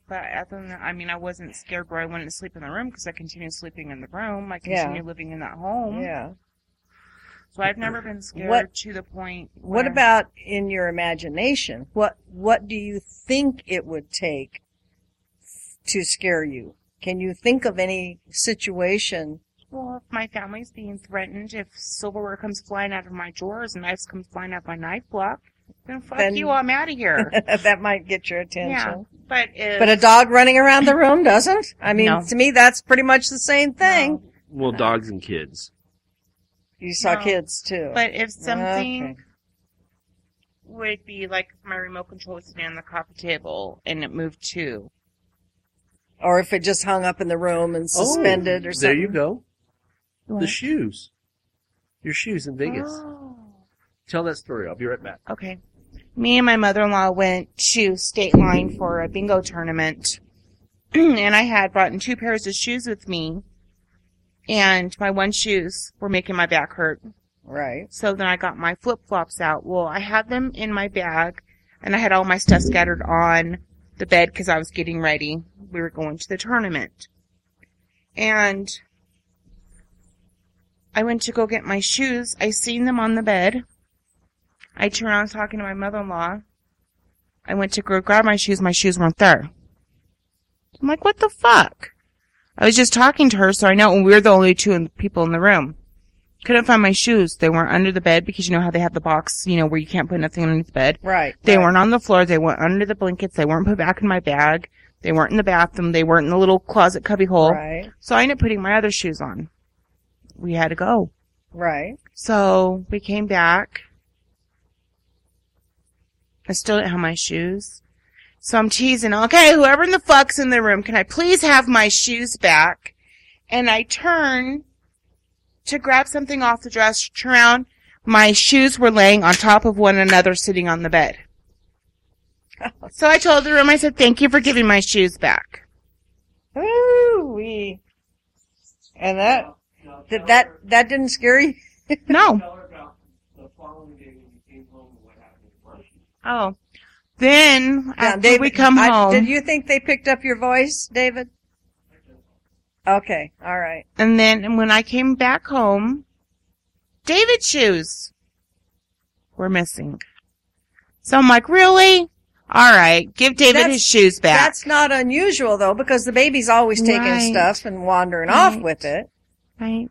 But other than that, I mean, I wasn't scared where I went to sleep in the room because I continued sleeping in the room. I Yeah. continued living in that home. yeah. So I've never been scared What- to the point. What about in your imagination? What What do you think it would take to scare you? Can you think of any situation? Well, if my family's being threatened, if silverware comes flying out of my drawers and knives come flying out of my knife block, Then fuck Then- you, I'm out of here. that might get your attention. yeah. But if, But a dog running around the room doesn't? I mean, No. to me, that's pretty much the same thing. No. Well, dogs and kids. You saw No. kids too. But if something Okay. would be like my remote control was sitting on the coffee table and it moved too. Or if it just hung up in the room and oh, suspended or something. Oh, There you go. The shoes. Your shoes in Vegas. Oh. Tell that story. I'll be right back. Okay. Me and my mother-in-law went to State Line for a bingo tournament. and I had brought in two pairs of shoes with me. And my one shoes were making my back hurt. Right. So then I got my flip-flops out. Well, I had them in my bag and I had all my stuff scattered on the bed because I was getting ready. We were going to the tournament. And I went to go get my shoes. I seen them on the bed. I turned around talking to my mother-in-law. I went to go grab my shoes. My shoes weren't there. I'm like, what the fuck? I was just talking to her, so I know we were the only two in- people in the room. Couldn't find my shoes. They weren't under the bed because you know how they have the box, you know, where you can't put nothing underneath the bed. Right. They right. weren't on the floor. They weren't under the blankets. They weren't put back in my bag. They weren't in the bathroom. They weren't in the little closet cubby hole. Right. So I ended up putting my other shoes on. We had to go. Right. So we came back. I still didn't have my shoes. So I'm teasing, okay, whoever in the fuck's in the room, can I please have my shoes back? And I turn to grab something off the dresser, turn around. My shoes were laying on top of one another sitting on the bed. So I told the room, I said, thank you for giving my shoes back. Ooh wee. And that did that that didn't scare you? No. Oh. Then, Now, after David, we come I- home. Did you think they picked up your voice, David? Okay. All right. And then and when I came back home, David's shoes were missing. So I'm like, really? All right, give David That's- his shoes back. That's not unusual though, because the baby's always taking Right. stuff and wandering off with it. right.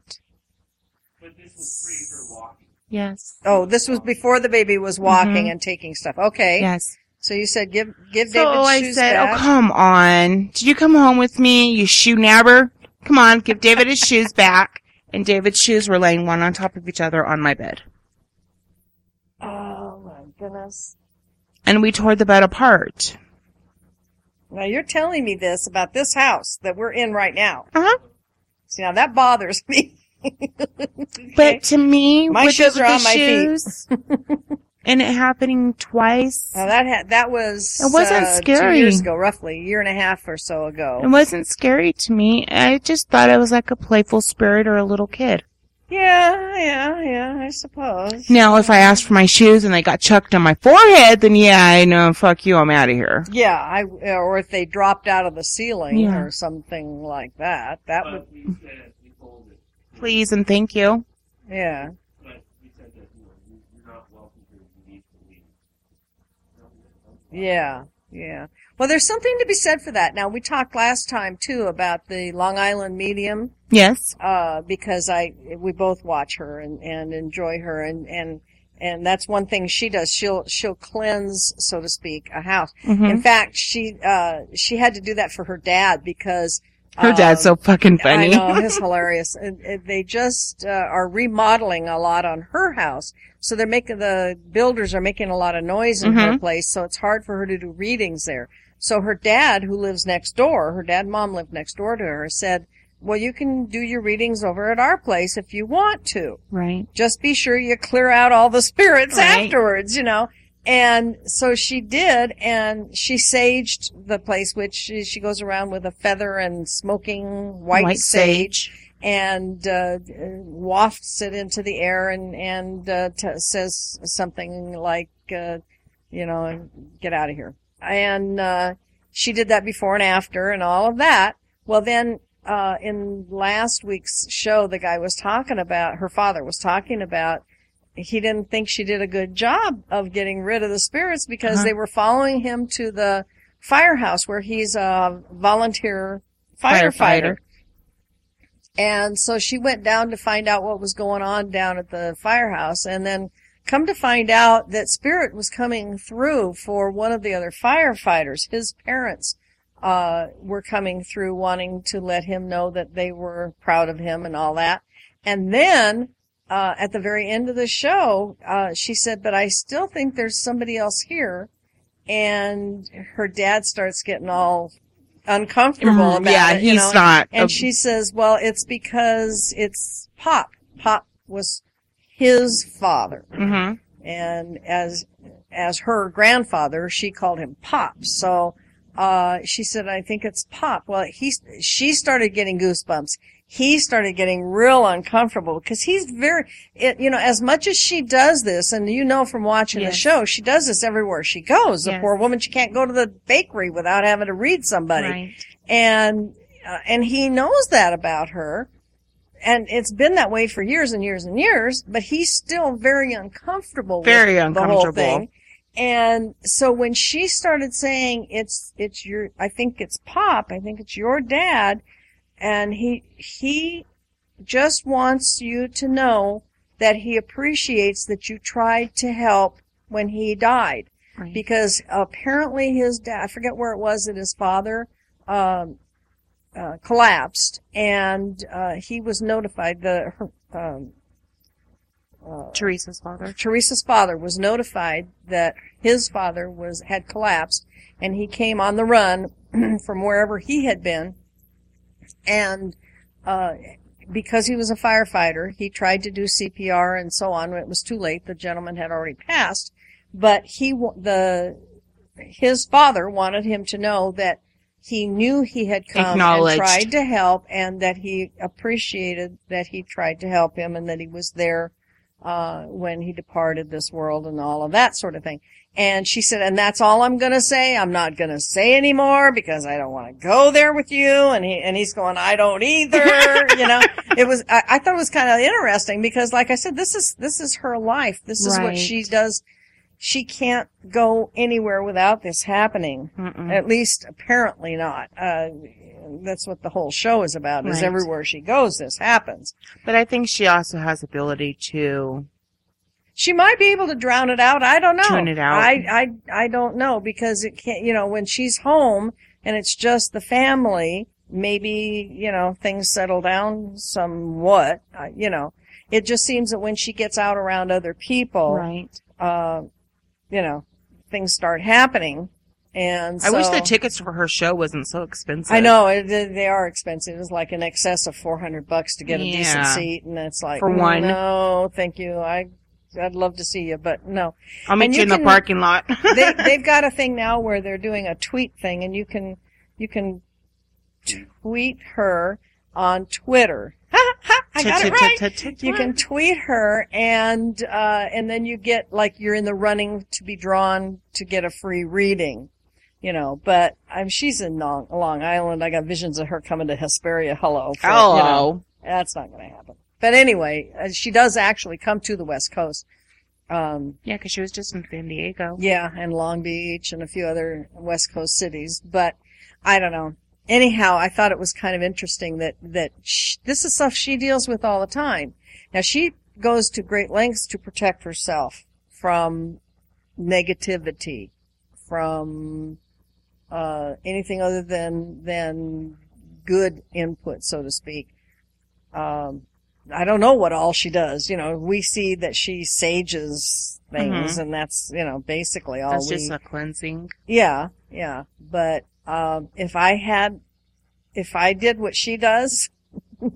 But this was free for walking. Yes. Oh, this was before the baby was walking Mhm. and taking stuff. Okay. Yes. So you said give give So David I shoes said, back. "Oh come on! Did you come home with me, you shoe nabber? Come on, give David his shoes back." And David's shoes were laying one on top of each other on my bed, Oh my goodness. and we tore the bed apart. Now you're telling me this about this house that we're in right now. Uh huh. See, now that bothers me. Okay. But to me, My shoes the, are on my the feet. and it happening twice, Now that ha- that was It wasn't uh, scary. two years ago, roughly a year and a half or so ago. it wasn't scary to me. I just thought I was like a playful spirit or a little kid. Yeah, yeah, yeah. I suppose. Now, if I asked for my shoes and they got chucked on my forehead, then yeah, I know. Fuck you, I'm out of here. Yeah, I or if they dropped out of the ceiling Yeah. or something like that, that would. But we said, we told it, Please and thank you. Yeah. but we said that, you know, you- you're not welcome here, you need to leave. Yeah, yeah. Well, there's something to be said for that. Now, we talked last time too about the Long Island medium, Yes. uh, because I, we both watch her and, and enjoy her and, and, and that's one thing she does. She'll, she'll cleanse, so to speak, a house. hmm In fact, she, uh, she had to do that for her dad because, Her dad's um, so fucking funny. I know, it's hilarious. And, and they just uh, are remodeling a lot on her house. So they're making, the builders are making a lot of noise in her Mhm. place, so it's hard for her to do readings there. So her dad, who lives next door, her dad and mom live next door to her, said, well, you can do your readings over at our place if you want to. right. Just be sure you clear out all the spirits Right. afterwards, you know. And so she did, and she saged the place, which she, she goes around with a feather and smoking white, sage, and uh, wafts it into the air and and uh, t- says something like, uh, you know, get out of here. And uh, she did that before and after, and all of that. Well, then uh, in last week's show, the guy was talking about her father was talking about he didn't think she did a good job of getting rid of the spirits because Uh-huh. they were following him to the firehouse where he's a volunteer firefighter. Firefighter. And so she went down to find out what was going on down at the firehouse and then come to find out that spirit was coming through for one of the other firefighters. His parents uh, were coming through wanting to let him know that they were proud of him and all that. And then uh, at the very end of the show, uh, she said, "But I still think there's somebody else here." And her dad starts getting all uncomfortable Mm, about yeah, it. you he's know? not. And a- she says, "Well, it's because it's Pop. Pop was his father, Mhm. and as as her grandfather, she called him Pop. So uh, she said, "I think it's Pop." Well, he she started getting goosebumps. He started getting real uncomfortable because he's very, it, you know, as much as she does this, and you know from watching the show, she does this everywhere she goes. The Yes. poor woman, she can't go to the bakery without having to read somebody Right. and uh, and he knows that about her and it's been that way for years and years and years but he's still very uncomfortable Very with the whole uncomfortable. thing and so when she started saying it's it's your i think it's pop i think it's your dad and he he just wants you to know that he appreciates that you tried to help when he died Right. because apparently his dad, I forget where it was that his father, um, uh, collapsed and, uh, he was notified, the, um, uh, Teresa's father. Teresa's father was notified that his father was, had collapsed and he came on the run from wherever he had been. And, uh, because he was a firefighter, he tried to do CPR and so on. It was too late. The gentleman had already passed, but he, the, his father wanted him to know that he knew he had come and tried to help and that he appreciated that he tried to help him and that he was there uh, when he departed this world and all of that sort of thing. And she said, and that's all I'm going to say. I'm not going to say anymore because I don't want to go there with you. And he, and he's going, I don't either. you know, it was, I, I thought it was kind of interesting because like I said, this is, this is her life. This is what she does. She can't go anywhere without this happening. Mm-mm. At least apparently not. Uh, that's what the whole show is about is Right. everywhere she goes, this happens. But I think she also has ability to. She might be able to drown it out. I don't know. Tune it out. I, I, I don't know because it can't, you know, when she's home and it's just the family, maybe, you know, things settle down somewhat, uh, you know. It just seems that when she gets out around other people, Right. uh, you know, things start happening. And I wish the tickets for her show wasn't so expensive. I know it, they they are expensive. It's like in excess of four hundred bucks to get a decent seat, and it's like For one. No, thank you. I I'd love to see you, but no. I'll meet And you in the parking lot. they they've got a thing now where they're doing a tweet thing, and you can you can tweet her on Twitter. I got it right. You can tweet her, and uh, and then you get like you're in the running to be drawn to get a free reading. You know, but um, she's in Long, Long Island. I got visions of her coming to Hesperia. Hello. for, you know, Hello. that's not going to happen. But anyway, uh, she does actually come to the West Coast. Um, Yeah, because she was just in San Diego. yeah, and Long Beach and a few other West Coast cities. But I don't know. Anyhow, I thought it was kind of interesting that that sh- this is stuff she deals with all the time. Now she goes to great lengths to protect herself from negativity, from uh, anything other than than good input, so to speak. Um, I don't know what all she does. You know, we see that she sages things, and that's you know basically all That's we. just a cleansing. Yeah, yeah. But um, if I had, if I did what she does, I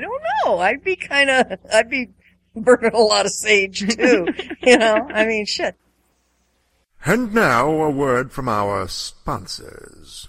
don't know. I'd be kind of, I'd be burning a lot of sage too. you know, I mean, shit. And now a word from our sponsors.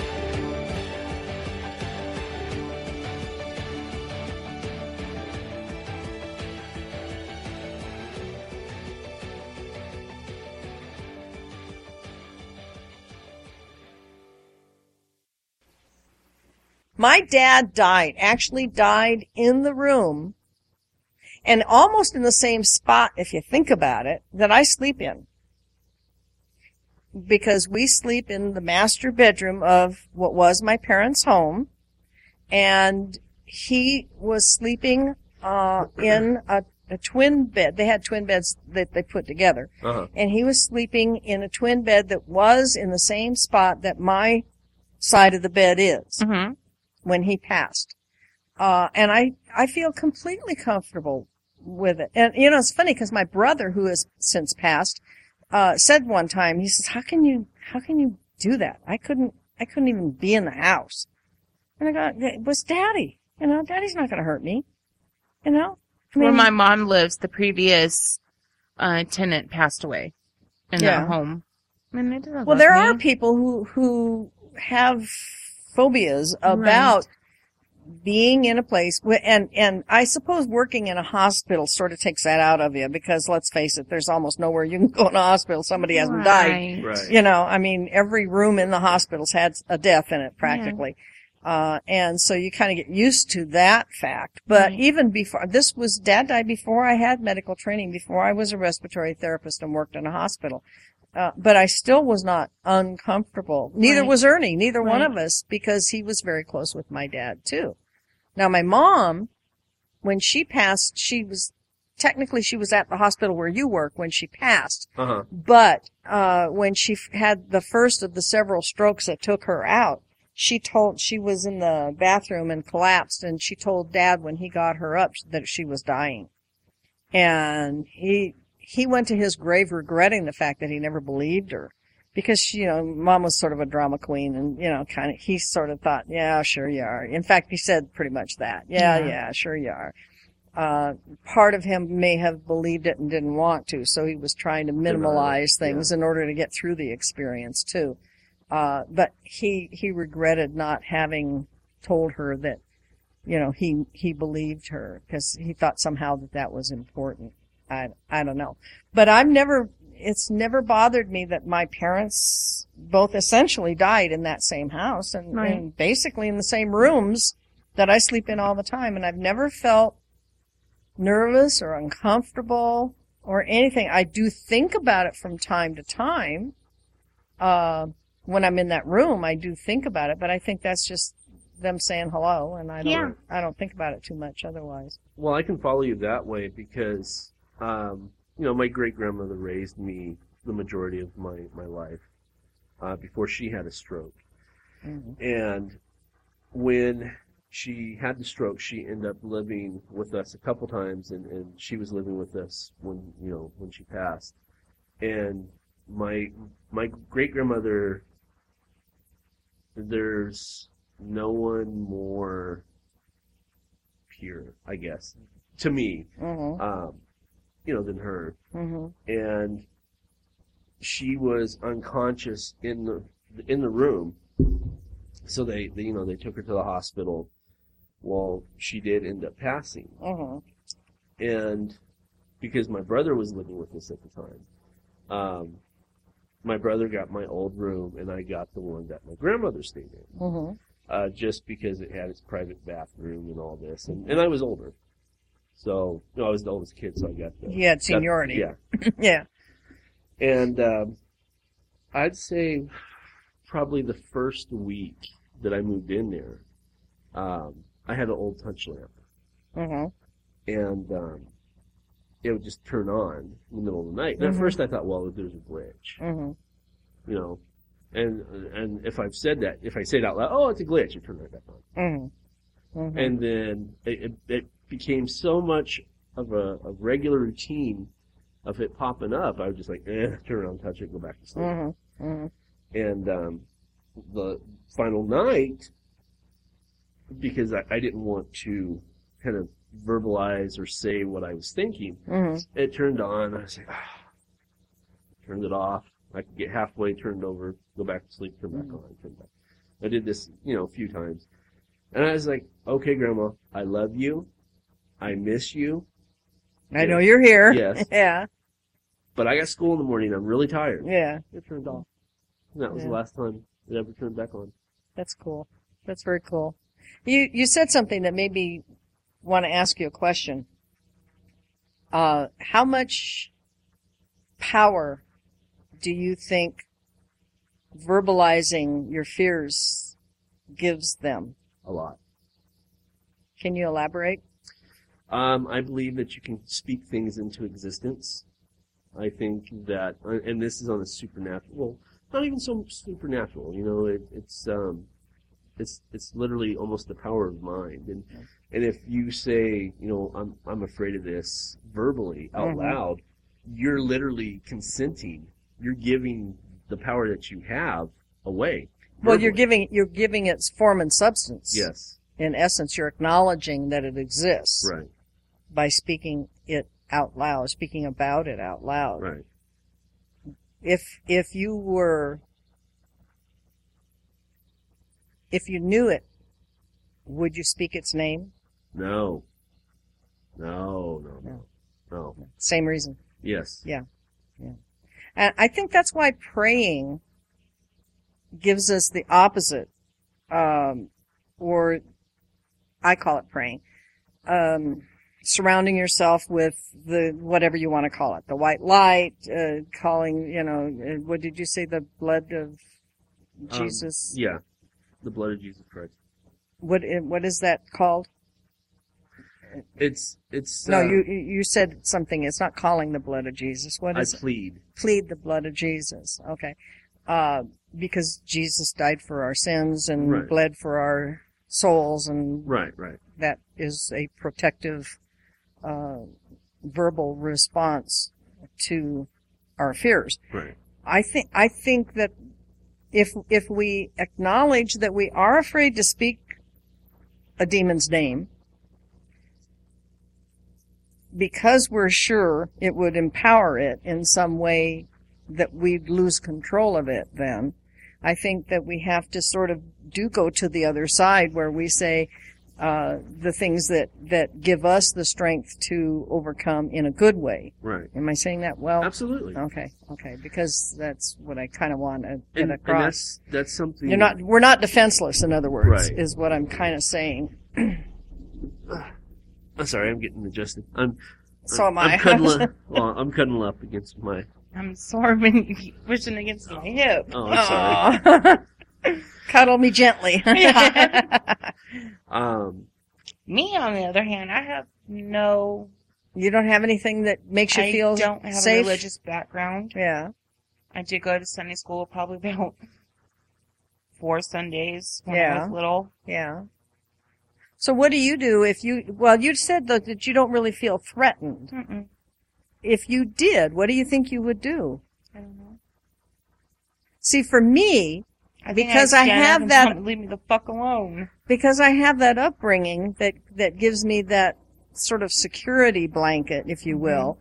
My dad died, actually died in the room and almost in the same spot, if you think about it, that I sleep in. Because we sleep in the master bedroom of what was my parents' home and he was sleeping, uh, in a, a twin bed. They had twin beds that they put together. Uh-huh. And he was sleeping in a twin bed that was in the same spot that my side of the bed is Mm-hmm. When he passed. Uh, and I, I feel completely comfortable with it. And, you know, it's funny because my brother, who has since passed, uh, said one time, he says, how can you, how can you do that? I couldn't, I couldn't even be in the house. And I got, it was daddy. You know, daddy's not going to hurt me. You know? I Where my mom lives, the previous uh, tenant passed away in Yeah. that home. And it doesn't well, there love are people who, who have phobias about being in a place wh- and and I suppose working in a hospital sort of takes that out of you because let's face it, there's almost nowhere you can go in a hospital somebody hasn't died. Right. Right. You know, I mean, every room in the hospital's had a death in it practically. Uh, and so you kind of get used to that fact. But Right. even before, this was, dad died before I had medical training, before I was a respiratory therapist and worked in a hospital. Uh, but I still was not uncomfortable. Neither Right. was Ernie, neither one of us, because he was very close with my dad too. Now my mom, when she passed, she was, technically she was at the hospital where you work when she passed. Uh-huh. But uh, when she f- had the first of the several strokes that took her out, she told she was in the bathroom and collapsed, and she told Dad when he got her up that she was dying, and he he went to his grave regretting the fact that he never believed her. Because she, you know, mom was sort of a drama queen and, you know, kind of, he sort of thought, yeah, sure you are. In fact, he said pretty much that. Yeah, Yeah. yeah, sure you are uh, part of him may have believed it and didn't want to, so he was trying to it, things in order to get through the experience too. Uh, but he, he regretted not having told her that, you know, he, he believed her because he thought somehow that that was important. I, I don't know. But I've never, it's never bothered me that my parents both essentially died in that same house and, Right. and basically in the same rooms that I sleep in all the time. And I've never felt nervous or uncomfortable or anything. I do think about it from time to time. Uh, when I'm in that room, I do think about it, but I think that's just them saying hello and I don't, Yeah. I don't think about it too much otherwise. Well, I can follow you that way because, um, you know, my great grandmother raised me the majority of my my life uh, before she had a stroke, and when she had the stroke, she ended up living with us a couple times, and, and she was living with us when you know when she passed, and my my great grandmother. There's no one more pure, I guess, to me, Mm-hmm. um, you know, than her. Mm-hmm. And she was unconscious in the in the room. So they, they you know, they took her to the hospital. Well, she did end up passing, Mm-hmm. and because my brother was living with us at the time, um, my brother got my old room, and I got the one that my grandmother stayed in Mm-hmm. uh, just because it had its private bathroom and all this, and, and I was older, so you know, I was the oldest kid, so I got the You had got- seniority. yeah, yeah. and um, I'd say probably the first week that I moved in there, um, I had an old touch lamp, Mm-hmm. and um, it would just turn on in the middle of the night. And Mhm. at first, I thought, well, there's a glitch, Mm-hmm. you know. And and if I've said that, if I say it out loud, oh, it's a glitch, you turn it back on. Mm-hmm. Mm-hmm. and then it, it, it became so much of a, a regular routine of it popping up. I was just like, eh, turn around, touch it, go back to sleep. Mm-hmm. Mm-hmm. And um, the final night, because I, I didn't want to kind of verbalize or say what I was thinking, Mm-hmm. it turned on. I was like, ah. turned it off. I could get halfway, turned over, go back to sleep, turn back on, turn back. I did this, you know, a few times. And I was like, okay, grandma, I love you. I miss you, I know you're here. Yes. yeah. but I got school in the morning. I'm really tired. Yeah. It turned off. And that was Yeah. the last time it ever turned back on. That's cool. That's very cool. You you said something that made me want to ask you a question. Uh, how much power do you think verbalizing your fears gives them? A lot. Can you elaborate? Um, I believe that you can speak things into existence. I think that, uh, and this is on a supernatural, well, not even so supernatural, you know, it, it's, um, it's, it's literally almost the power of mind. And, and if you say, you know, I'm, I'm afraid of this verbally out Mhm. loud, you're literally consenting. You're giving the power that you have away. Well, you're giving you're giving its form and substance. Yes. In essence, you're acknowledging that it exists Right. By speaking it out loud, speaking about it out loud. Right. if if you were if you knew it would you speak its name No. No, no, no. No. same reason Yes. Yeah. Yeah. And i think that's why praying gives us the opposite um or i call it praying um surrounding yourself with the whatever you want to call it the white light uh calling you know uh, what did you say the blood of Um, jesus Yeah. The blood of Jesus Christ. what what is that called It's it's No, uh, you you said something. It's not calling the blood of Jesus. What I is it? plead. Plead the blood of Jesus. Okay. Uh, because Jesus died for our sins and Right. bled for our souls, and Right, right. that is a protective uh, verbal response to our fears. Right. I think I think that if if we acknowledge that we are afraid to speak a demon's name because we're sure it would empower it in some way that we'd lose control of it then I think that we have to sort of do go to the other side where we say, uh, the things that, that give us the strength to overcome in a good way. Right. Am I saying that well? Absolutely. Okay, okay, because that's what I kind of want to get And, and across. that's that's something. You're not, we're not defenseless, in other words, Right. is what I'm kind of saying. I'm sorry, I'm getting adjusted. I'm. So am I. I'm cuddling. well, I'm cuddling up against my. I'm sore when you keep pushing against my hip. Oh, I'm sorry. Aw. Cuddle me gently. Yeah. Um. Me, on the other hand, I have no. you don't have anything that makes you I feel don't have safe? a religious background. Yeah. I did go to Sunday school probably about four Sundays when I was little. Yeah. So what do you do if you, well, you said that, that you don't really feel threatened. Mm-mm. If you did, what do you think you would do? I don't know. See, for me, I Because I'd I have that- tell 'em to leave me the fuck alone. because I have that upbringing that, that gives me that sort of security blanket, if you will,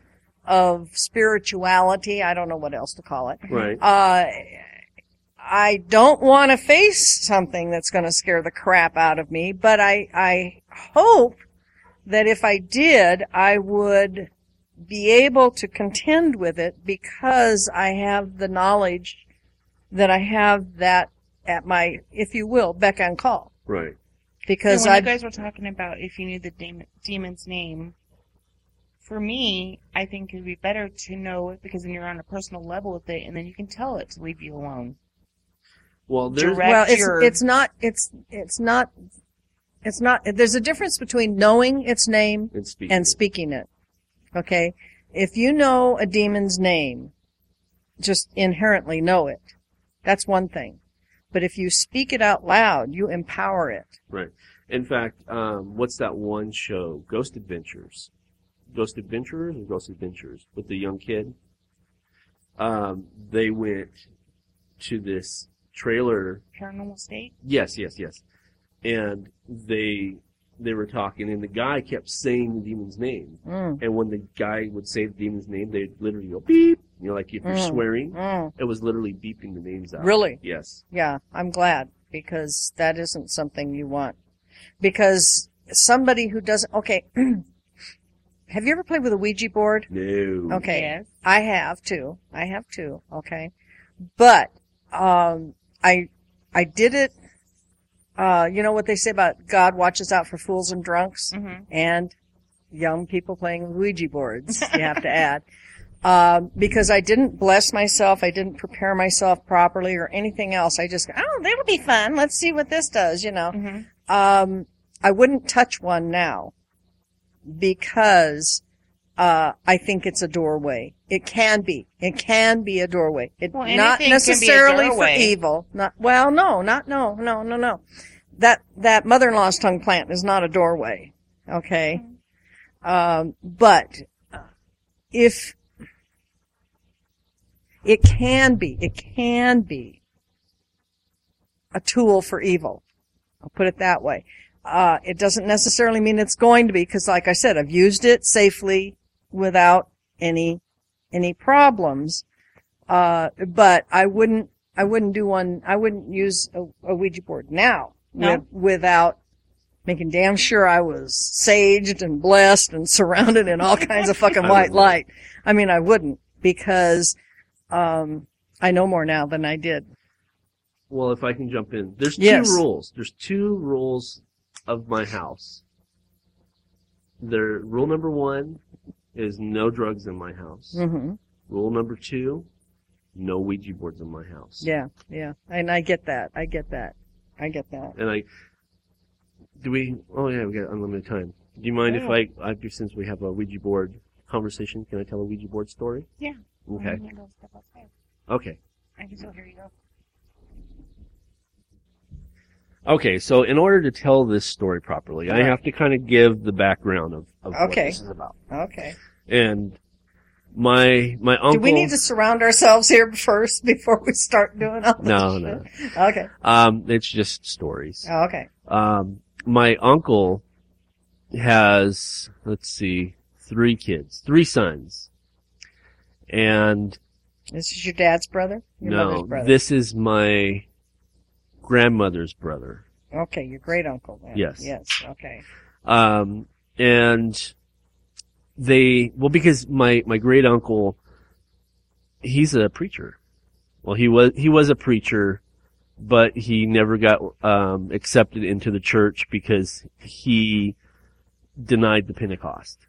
of spirituality. I don't know what else to call it. Right. Uh, I don't want to face something that's going to scare the crap out of me, but I, I hope that if I did, I would be able to contend with it because I have the knowledge that I have that at my, if you will, beck and call. Right. Because And when I, you guys were talking about if you knew the demon, demon's name, for me, I think it'd be better to know it because then you're on a personal level with it, and then you can tell it to leave you alone. Well, there's Direct well, it's, your- it's not, it's, it's not, it's not, there's a difference between knowing its name and speaking. and speaking it. Okay? If you know a demon's name, just inherently know it. That's one thing. But if you speak it out loud, you empower it. Right. In fact, um, what's that one show? Ghost Adventures. Ghost Adventurers or Ghost Adventures with the young kid. Um, they went to this trailer. Paranormal state. Yes, yes, yes. And they they were talking, and the guy kept saying the demon's name. Mm, And when the guy would say the demon's name, they'd literally go beep. You know, like if you're Mm. swearing, mm. it was literally beeping the names out. Really? Yes. Yeah, I'm glad because that isn't something you want. Because somebody who doesn't, okay. have you ever played with a Ouija board? No. Okay. Yes. I have too. I have too. Okay. But, um, I, I did it, uh, you know what they say about God watches out for fools and drunks hmm and young people playing with Ouija boards, you have to add. Um, because I didn't bless myself, I didn't prepare myself properly or anything else. I just, oh, that'll be fun. Let's see what this does, you know. hmm Um, I wouldn't touch one now because uh, I think it's a doorway. It can be. It can be a doorway. It Well, not anything can be a necessarily for evil. Not well, no, not no, no, no, no. That that mother-in-law's tongue plant is not a doorway. Okay, um, but if it can be, it can be a tool for evil. I'll put it that way. Uh, it doesn't necessarily mean it's going to be, because like I said, I've used it safely without any, any problems. Uh, but I wouldn't, I wouldn't do one, I wouldn't use a, a Ouija board now No? with, without making damn sure I was saged and blessed and surrounded in all kinds of fucking white light. I mean, I wouldn't because, um, I know more now than I did. Well, if I can jump in, there's Yes. two rules. There's two rules of my house. There, rule number one is no drugs in my house. hmm Rule number two, no Ouija boards in my house. Yeah, yeah. And I get that. I get that. I get that. And I, do we? Oh yeah, we got unlimited time. Do you mind if I, I, since we have a Ouija board conversation, can I tell a Ouija board story? Yeah. Okay. I'm gonna go step outside. Okay. I can still hear you though. Okay, so in order to tell this story properly, I have to kind of give the background of, of what Okay. this is about. Okay. And my my uncle. Do we need to surround ourselves here first before we start doing all this No, shit? no. Okay. Um, it's just stories. Oh, okay. Um, my uncle has let's see, three kids, three sons, and This is your dad's brother? Your no, mother's brother? this is my grandmother's brother. Okay, your great uncle then. Yes. Yes. Okay. Um, and they, well, because my, my great uncle, he's a preacher. Well, he was, he was a preacher, but he never got, um, accepted into the church because he denied the Pentecost.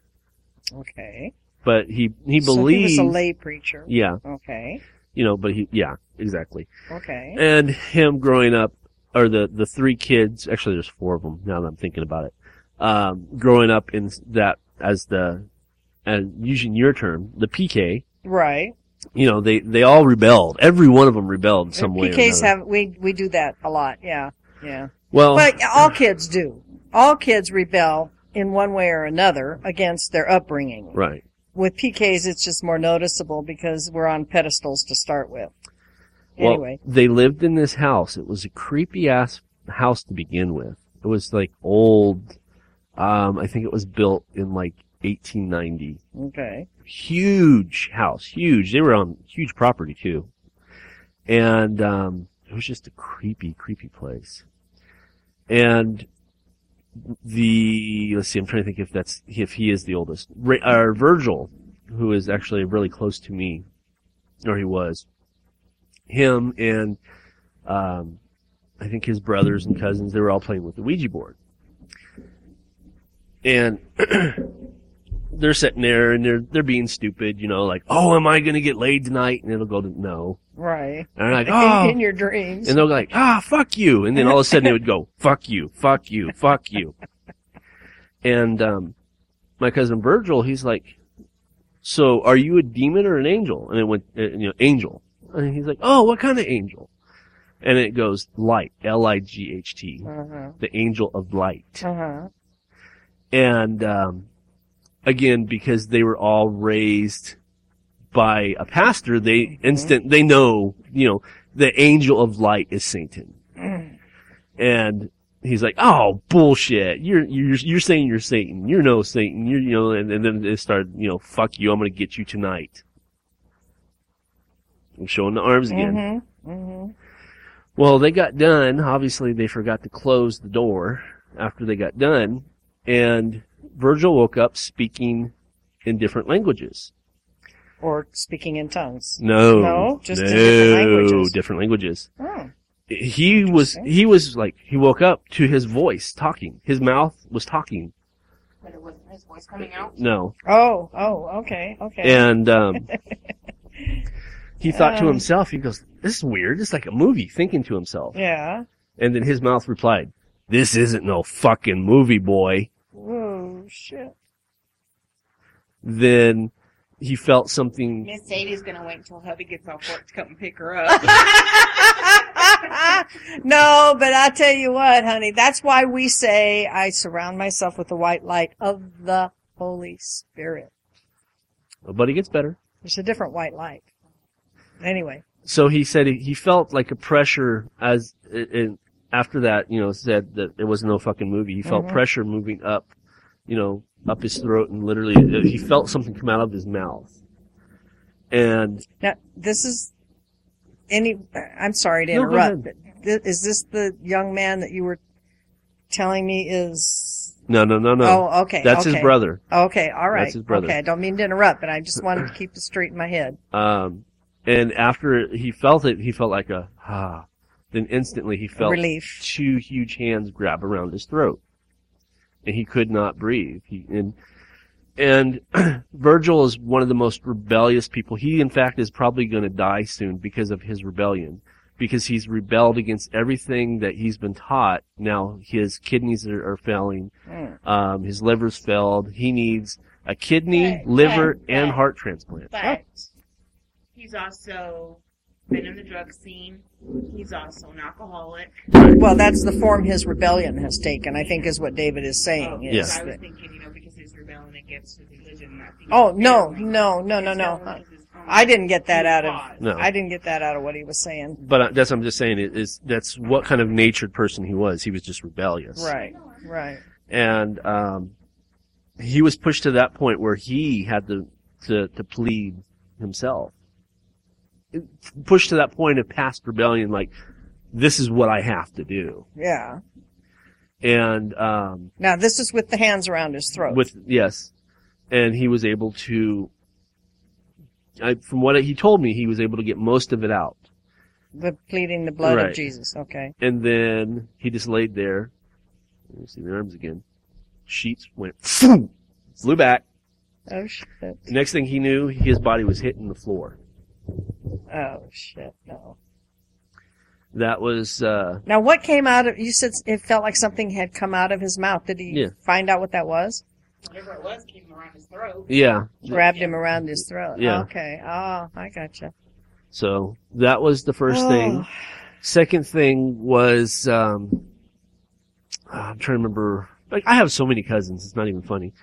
Okay. But he, he So believes, he was a lay preacher. yeah, Okay. you know, but he, yeah, exactly. Okay. And him growing up, or the, the three kids, actually there's four of them now that I'm thinking about it, um, growing up in that, as the, and using your term, the PK, Right. you know, they, they all rebelled. Every one of them rebelled in some way PKs have we we do that a lot. Yeah. Yeah. well, But all kids do. All kids rebel in one way or another against their upbringing. right. With PKs, it's just more noticeable because we're on pedestals to start with. Well, Anyway. they lived in this house. It was a creepy ass house to begin with. It was like old, um, I think it was built in like 1890. Okay. huge house, huge. They were on huge property too, and um, it was just a creepy, creepy place. And the let's see, I'm trying to think if that's if he is the oldest. Ra- uh, Virgil, who is actually really close to me, or he was, him and um, I think his brothers and cousins, they were all playing with the Ouija board, and they're sitting there and they're they're being stupid, you know, like, oh, am I gonna get laid tonight? And it'll go to no, Right. and they're like, oh, in your dreams. and they'll go like, ah, fuck you, and then all of a sudden they would go, fuck you, fuck you, fuck you, and um, my cousin Virgil, he's like, so are you a demon or an angel? And it went, uh, you know, angel, and he's like, oh, what kind of angel? And it goes light, L I G H T, uh-huh. the angel of light. Uh-huh. and um, again because they were all raised by a pastor they instant they know you know the angel of light is satan. And he's like oh bullshit. You're you're you're saying you're satan. You're no satan. You're you know and, and then they start, you know fuck you. I'm gonna get you tonight. I'm showing the arms again. Mm-hmm. Mm-hmm. well, they got done. Obviously, they forgot to close the door after they got done, and Virgil woke up speaking in different languages. Or speaking in tongues. No, No? Just no, different languages. different languages. Oh. He was, he was like, he woke up to his voice talking. His mouth was talking. But it wasn't his voice coming out. No, Oh, oh, okay, okay. and um, he thought to Um. himself, he goes, "This is weird. It's like a movie." Thinking to himself, yeah. and then his mouth replied, "This isn't no fucking movie, boy." Whoa, shit. then he felt something. Miss Sadie's gonna wait until hubby gets off work to come and pick her up. no, but I tell you what, honey, that's why we say I surround myself with the white light of the Holy Spirit. But he gets better. There's a different white light. Anyway. So he said he, he felt like a pressure as and after that, you know, said that it was no fucking movie. He felt Mhm. pressure moving up, you know, up his throat, and literally uh, he felt something come out of his mouth. And Now, this is any, I'm sorry to No, interrupt, but thi- is this the young man that you were telling me is, no, no, no, no, oh, okay. that's his brother. Okay, all right. That's his brother. Okay, I don't mean to interrupt, but I just wanted to keep it straight in my head. Um, and after he felt it, he felt like a ah. Then instantly he felt Relief. two huge hands grab around his throat, and he could not breathe. He and and Virgil is one of the most rebellious people. He, in fact, is probably going to die soon because of his rebellion, because he's rebelled against everything that he's been taught. Now his kidneys are, are failing, Mm. um, his liver's failed. He needs a kidney, Right, liver, right, and right. heart transplant. But he's also been in the drug scene. He's also an alcoholic. Well, that's the form his rebellion has taken, I think is what David is saying. Oh, is Yes. I was thinking, you know, because he's rebelling against his religion. Oh, no, no, no, no, no. rebelling because his own I didn't get that out of. No. I didn't get that out of what he was saying. But that's what I'm just saying is, is that's what kind of natured person he was. He was just rebellious. Right, right. And um, he was pushed to that point where he had to to, to plead himself. Pushed to that point of past rebellion, like this is what I have to do. Yeah. And um, Now this is with the hands around his throat. with yes, and he was able to. I, from what he told me, he was able to get most of it out, the pleading the blood Right. of Jesus. Okay. and then he just laid there. Let me see the arms again. Sheets went flew back. Oh shit. Next thing he knew, his body was hitting the floor. Oh shit. No. That was uh, Now what came out of? You said it felt like something had come out of his mouth. Did he Yeah. find out what that was? Whatever it was came around his throat. yeah. Grabbed him around his throat. Yeah. Okay. Oh, I gotcha. So that was the first thing. Oh. Second thing was um, I'm trying to remember. Like I have so many cousins, it's not even funny.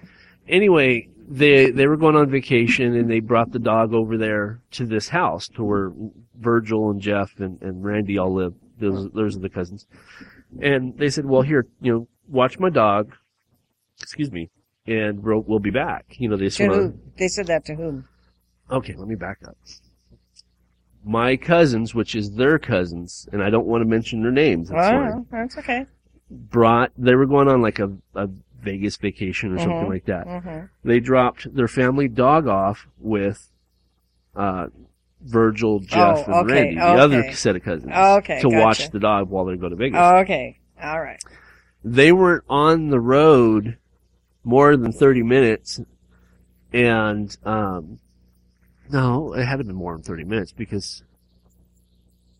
Anyway, they they were going on vacation and they brought the dog over there to this house to where Virgil and Jeff and, and Randy all live. Those those are the cousins. And they said, "Well, here, you know, watch my dog. Excuse me, and we'll we'll be back." You know, they just wanna- They said that to whom? Okay, let me back up. My cousins, which is their cousins, and I don't want to mention their names. Oh, that's okay. brought they were going on like a, a Vegas vacation or something Mhm. like that. hmm They dropped their family dog off with uh Virgil, Jeff, Oh, and okay, Randy, the other set of cousins, Okay, to watch the dog while they go to Vegas. Okay. All right. they weren't on the road more than 30 minutes and um no it had to been more than 30 minutes because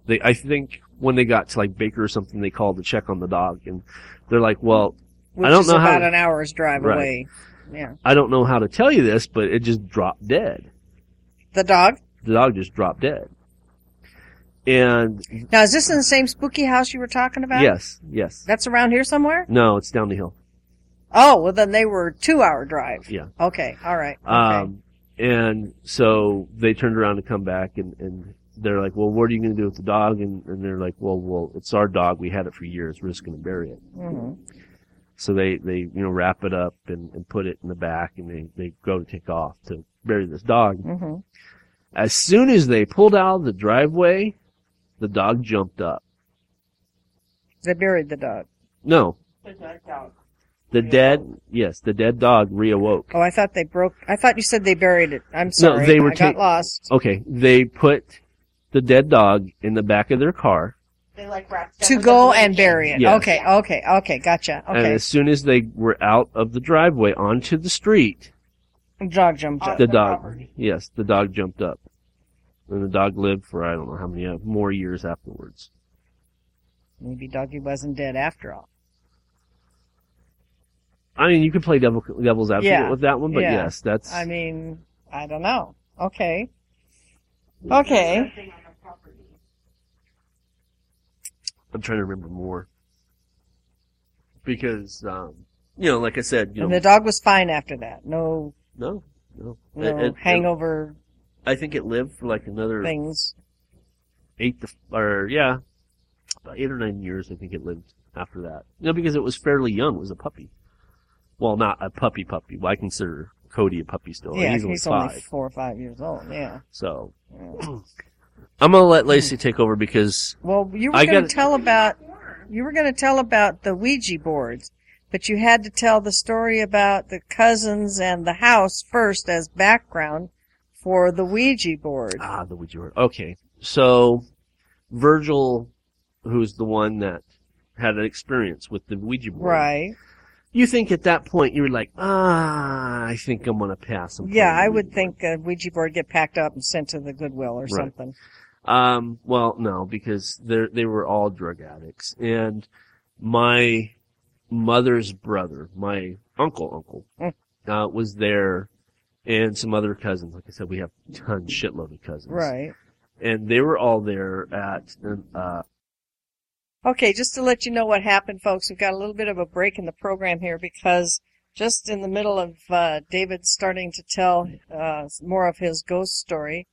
they i think when they got to like baker or something they called to check on the dog and they're like well Which don't is know how about to- an hour's drive Right. away. Yeah. i don't know how to tell you this but it just dropped dead The dog. the dog just dropped dead and Now, is this in the same spooky house you were talking about? yes yes That's around here somewhere? no it's down the hill Oh, well then they were two hour drive. yeah Okay. All right. Okay. Um, and so they turned around to come back and, and they're like, well, what are you going to do with the dog? And, and they're like, well, well, it's our dog. We had it for years. We're just going to bury it. Mhm. So they, they, you know, wrap it up and, and put it in the back and they, they go to take off to bury this dog. Mhm. As soon as they pulled out of the driveway, the dog jumped up. They buried the dog. No, the dead, yes, the dead dog reawoke. Oh, I thought they broke. I thought you said they buried it. I'm sorry. No, they were I got lost. Okay, they put the dead dog in the back of their car. They like wrapped To go and bury it. Yes. Okay. Okay. Okay. Gotcha. And Okay. as soon as they were out of the driveway onto the street, the Dog jumped up. the dog, yes, the dog jumped up. And the dog lived for, I don't know how many uh, more years afterwards. Maybe doggy wasn't dead after all. I mean, you could play devil, devil's advocate Yeah. with that one, but Yeah. yes, that's, I mean, I don't know. Okay. Okay. I'm trying to remember more. Because, um, you know, like I said, you And know, the dog was fine after that. No, no, no. no It- it- hangover I think it lived for like another things. eight to, or yeah, about eight or nine years. I think it lived after that. You know, because it was fairly young. It was a puppy. Well, not a puppy puppy. Well, I consider Cody a puppy still. yeah, he's he's, only only four or five years old. Yeah. So Yeah. I'm gonna let Lacey take over because Well, you were I going gotta- to tell about you were going to tell about the Ouija boards, but you had to tell the story about the cousins and the house first as background for the Ouija board. ah, the Ouija board. Okay, so Virgil, who's the one that had an experience with the Ouija board, Right. You think at that point you were like, ah, I think I'm gonna pass. and play Yeah, the I Ouija would board." think a Ouija board get packed up and sent to the Goodwill or Right. something. Um, well, no, because they they were all drug addicts, and my mother's brother, my uncle, uncle, Mm. uh, was there, and some other cousins. Like I said, we have a ton, shitload of cousins, Right. And they were all there at, uh, Okay, just to let you know what happened, folks, we've got a little bit of a break in the program here because just in the middle of uh, David starting to tell uh, more of his ghost story,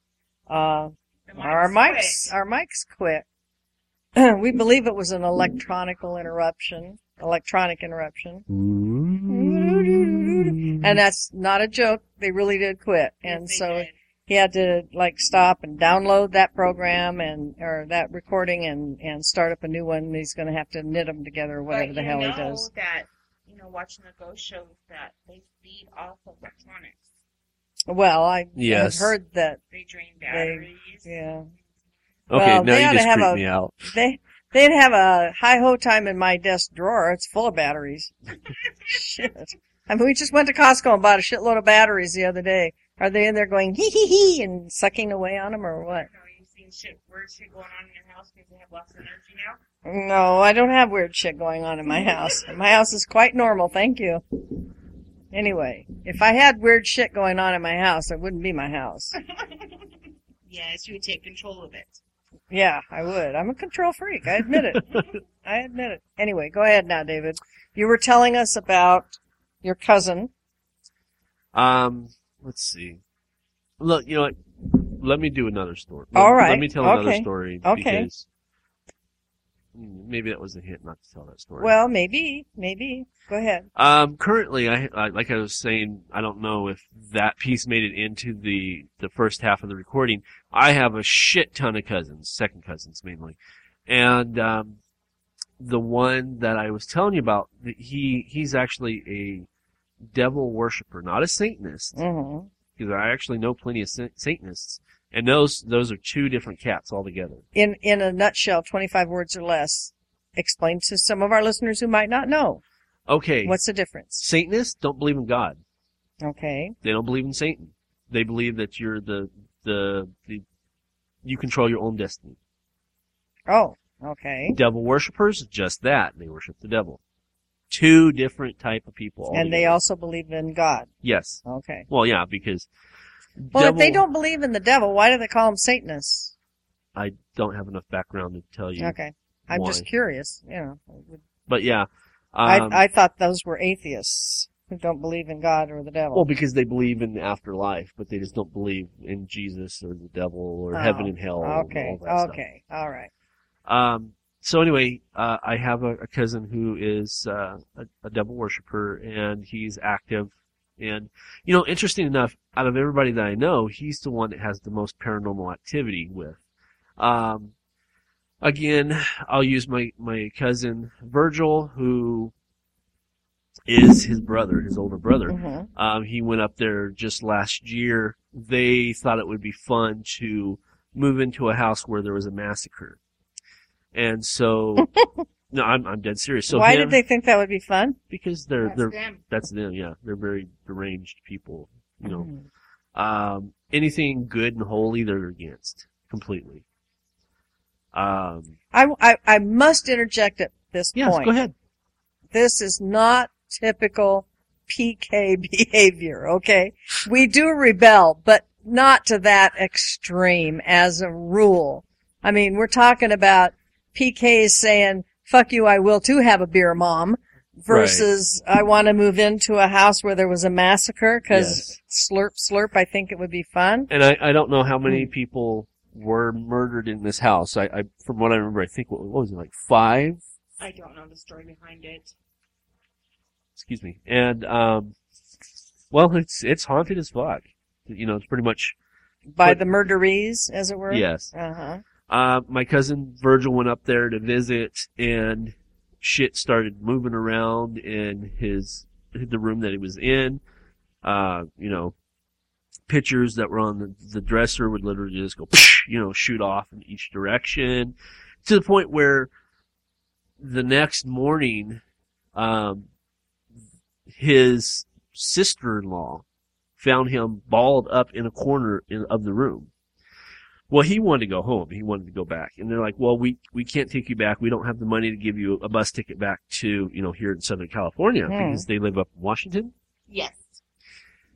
uh, our mics our mics quit. we believe it was an electronical interruption, electronic interruption, mm-hmm. and that's not a joke. They really did quit, and Yes, so did. he had to like stop and download that program and or that recording and and start up a new one. He's going to have to knit them together or whatever but the hell know he does. that you know watching the ghost shows that they feed off of electronics. Well, I Yes. have heard that They drain batteries. yeah. Okay, Well, now they you ought to just have creeped a- me out. They they'd have a high ho time in my desk drawer. It's full of batteries. Shit. I mean, we just went to Costco and bought a shitload of batteries the other day. Are they in there going hee hee hee and sucking away on them or what? You know, you've seen shit, weird shit going on in your house because they have lots of energy now. No, I don't have weird shit going on in my house. My house is quite normal, thank you. Anyway, if I had weird shit going on in my house, it wouldn't be my house. Yes, you would take control of it. Yeah, I would. I'm a control freak. I admit it. I admit it. Anyway, go ahead now, David. You were telling us about your cousin. Um, let's see. Look, you know what? Let me do another story. All Let- right. Let me tell another story Okay. because maybe that was a hint not to tell that story. Well, maybe, maybe. Go ahead. Um, currently, I, I like I was saying, I don't know if that piece made it into the the first half of the recording. I have a shit ton of cousins, second cousins mainly, and um, the one that I was telling you about, he he's actually a devil worshiper, not a Satanist, hmm because I actually know plenty of Satanists, and those those are two different cats altogether. In in a nutshell, 25 words or less. Explain to some of our listeners who might not know. Okay, What's the difference? Satanists don't believe in God. Okay. They don't believe in Satan. They believe that you're the the the you control your own destiny. Oh, okay. Devil worshippers, just that. They worship the devil. Two different type of people. And they also believe in God. yes. Okay. Well, yeah, because Well, devil, if they don't believe in the devil, why do they call them Satanists? I don't have enough background to tell you. Okay. I'm why. just curious, you know. But yeah, um, I I thought those were atheists who don't believe in God or the devil. well, because they believe in the afterlife, but they just don't believe in Jesus or the devil or Oh, heaven and hell. okay. And all that stuff. Okay. All right. Um, so anyway, uh, I have a, a cousin who is uh, a, a devil worshiper, and he's active. And you know, interesting enough, out of everybody that I know, he's the one that has the most paranormal activity with. Um, again, I'll use my my cousin Virgil, who is his brother, his older brother. hmm Um, he went up there just last year. They thought it would be fun to move into a house where there was a massacre. And so, no, I'm, I'm dead serious. So Why him- did they think that would be fun? Because they're, That's they're, them. that's them, yeah. They're very deranged people, you know. Mhm. Um, anything good and holy, they're against. Completely. Um, I, I, I must interject at this yes, point. go ahead. This is not typical PK behavior, okay? We do rebel, but not to that extreme as a rule. I mean, we're talking about PKs saying, fuck you, I will too have a beer, mom, versus I want to move into a house where there was a massacre because slurp slurp, I think it would be fun. And I, I don't know how many people were murdered in this house. I, I from what I remember, I think what, what was it like five? I don't know the story behind it. Excuse me. And um, well, it's it's haunted as fuck. You know, it's pretty much By But- the murderees, as it were. yes. Uh huh. Uh, my cousin Virgil went up there to visit, and shit started moving around in his the room that he was in. Uh, you know, pictures that were on the, the dresser would literally just go, you know, shoot off in each direction, to the point where the next morning, um, his sister-in-law found him balled up in a corner in, of the room. Well, he wanted to go home. He wanted to go back. And they're like, well, we, we can't take you back. We don't have the money to give you a bus ticket back to, you know, here in Southern California Hmm. because they live up in Washington. Yes.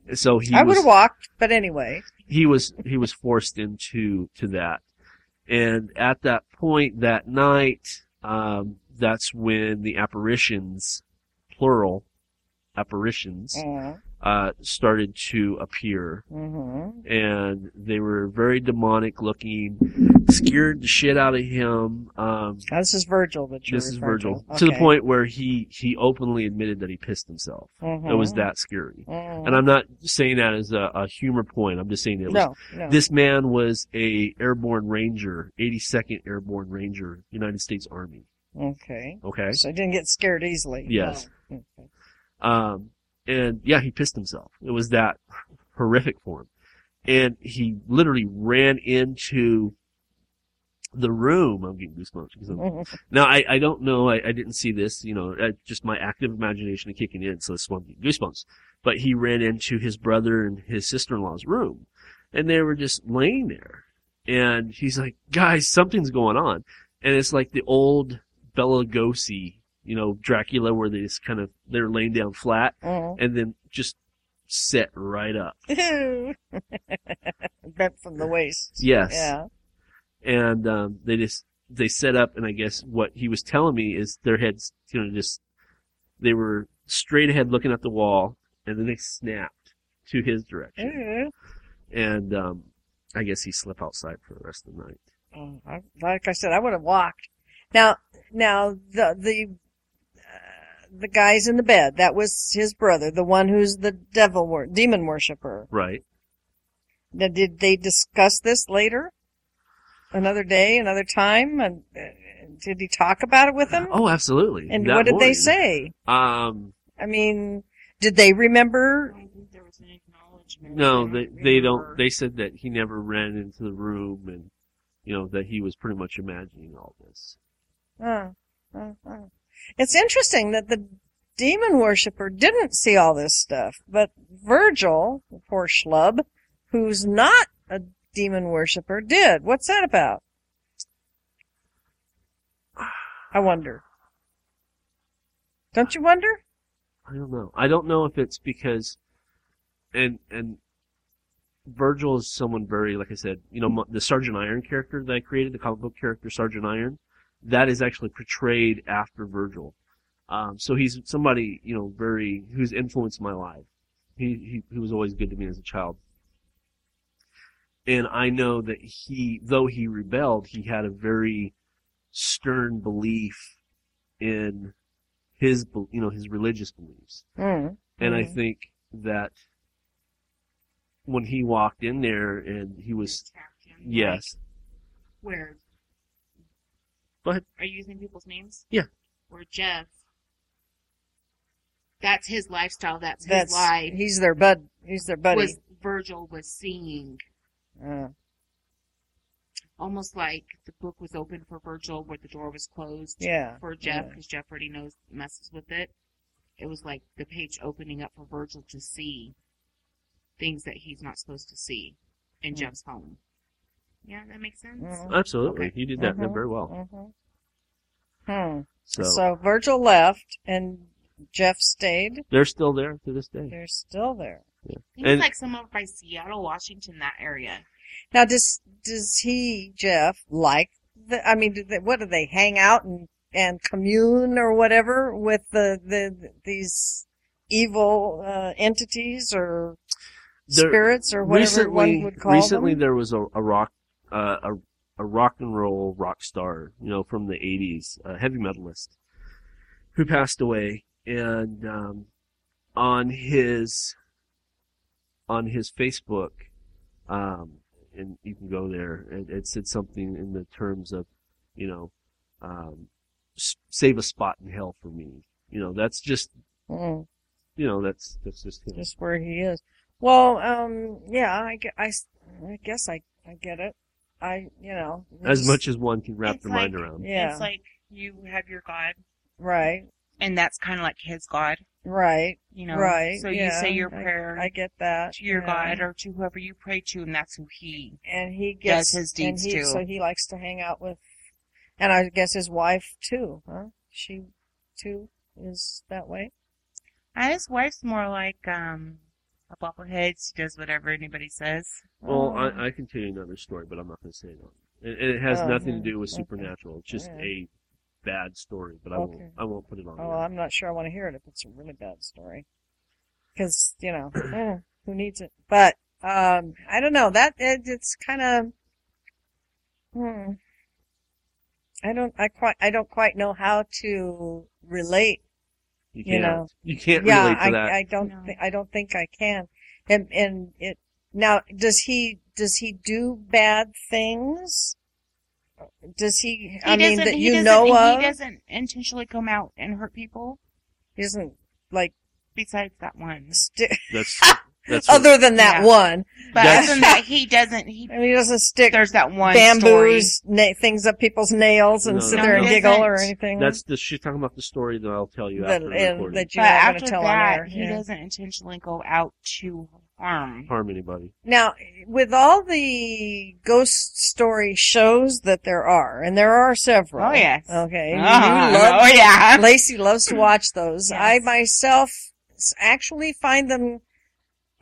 And So he I would have walked, but anyway. he was, he was forced into, to that. And at that point that night, um, that's when the apparitions, plural apparitions, Uh, uh, started to appear, Mm-hmm. and they were very demonic looking, scared the shit out of him. Um, This is Virgil that you're this is Virgil To, to the point where he he openly admitted that he pissed himself. It was Mhm. that scary. Mhm. And I'm not saying that as a, a humor point. I'm just saying it was no, no. This man was a airborne ranger, 82nd Airborne Ranger, United States Army. okay. Okay. So he didn't get scared easily. Yes. Okay. Um, and yeah, he pissed himself. It was that horrific for him. And he literally ran into the room. I'm getting goosebumps because I'm, now I, I don't know. I, I didn't see this, you know, uh, just my active imagination kicking in. So that's why I'm getting goosebumps. But he ran into his brother and his sister-in-law's room and they were just laying there. And he's like, guys, something's going on. And it's like the old Bela Lugosi, you know, Dracula where they just kind of, they're laying down flat Mhm. and then just set right up. Bent from the waist. Yes. Yeah. And, um, they just, they set up and I guess what he was telling me is their heads, you know, just, they were straight ahead looking at the wall and then they snapped to his direction. Mhm. And, um, I guess he slept outside for the rest of the night. Oh, I, like I said, I would have walked. Now, now the the the guys in the bed. That was his brother, the one who's the devil wor- demon worshiper. Right. Now, did they discuss this later? Another day, another time, and uh, did he talk about it with them? Oh, absolutely. and what did they say? Um, I mean, did they remember? I think there was an acknowledgement. no, they don't they don't. They said that he never ran into the room, and you know that he was pretty much imagining all this. Uh, uh, uh. It's interesting that the demon worshiper didn't see all this stuff, but Virgil, the poor schlub, who's not a demon worshiper, did. What's that about? I wonder. Don't you wonder? I don't know. I don't know if it's because, and and Virgil is someone very, like I said, you know, the Sergeant Iron character that I created, the comic book character Sergeant Iron, that is actually portrayed after Virgil. Um, so he's somebody, you know, very who's influenced my life. He he he was always good to me as a child. And I know that he, though he rebelled, he had a very stern belief in his, you know, his religious beliefs. Mm. And I Mhm. think that when he walked in there and he was, yes, where? Go ahead. Are you using people's names? Yeah. Or Jeff. That's his lifestyle. That's his life. he's their bud. He's their buddy. Was Virgil was seeing Uh, almost like the book was open for Virgil, where the door was closed yeah. for Jeff yeah. because Jeff already knows messes with it. It was like the page opening up for Virgil to see things that he's not supposed to see in Mm. Jeff's home. Yeah, that makes sense. Mhm. absolutely. Okay. He did that Mhm. very well. Mhm. Hmm. So, So Virgil left and Jeff stayed. they're still there to this day. They're still there. Things And- like some of by Seattle, Washington, that area. Now, does does he Jeff like the? I mean, do they, what do they hang out and and commune or whatever with the the these evil uh, entities or There- spirits or whatever recently, one would call recently them? Recently, there was a, a rock, uh, a, a rock and roll rock star, you know, from the 80s, a heavy metalist, who passed away, and, um, on his, on his Facebook, um, and you can go there, it, it said something in the terms of, you know, um, save a spot in hell for me. You know, that's just, Mm, you know, that's, that's just him. just where he is. Well, um, yeah, I, I I guess I I get it. I you know as just- much as one can wrap It's their mind like- around. Yeah. It's like you have your God, right, and that's kind of like his God. right, You know, right. So you yeah, say your prayer I, get that. to your yeah. God or to whoever you pray to, and that's who he. and he gets his deeds he, too. So he likes to hang out with, and I guess his wife too, huh? She too is that way. Uh, his wife's more like um a bobblehead. She does whatever anybody says. Well. I, I can tell you another story, but I'm not going to say it on. And, and it has Oh, nothing to do with supernatural. It's just a bad story, but I Okay. won't. I won't put it on. Oh. I'm not sure I want to hear it if it's a really bad story. because you know eh, who needs it. But um, I don't know that it, it's kind of. Hmm. I don't. I quite. I don't quite know how to relate. You You can't. know. You can't yeah, relate to I, that. I don't. No. Thi- I don't think I can. And and it now does he does he do bad things? Does he? He I mean that you doesn't- know of. He doesn't intentionally come out and hurt people. He doesn't like Besides that one, stick. That's that's Other than that Yeah. one, but That's- other than that, he doesn't. He I mean, he doesn't stick there's that one story. bamboos, na- things up people's nails, and No, sit no, there and he giggle or doesn't. anything. that's the she's talking about the story that I'll tell you that, after the and recording. that But you're not going after to tell on that, air. he Yeah. doesn't intentionally go out to harm. harm anybody. Now, with all the ghost story shows that there are, and there are several. Oh, yes. Okay. and Uh-huh. Love, oh yeah. Lacey loves to watch those. Yes. I myself s- actually find them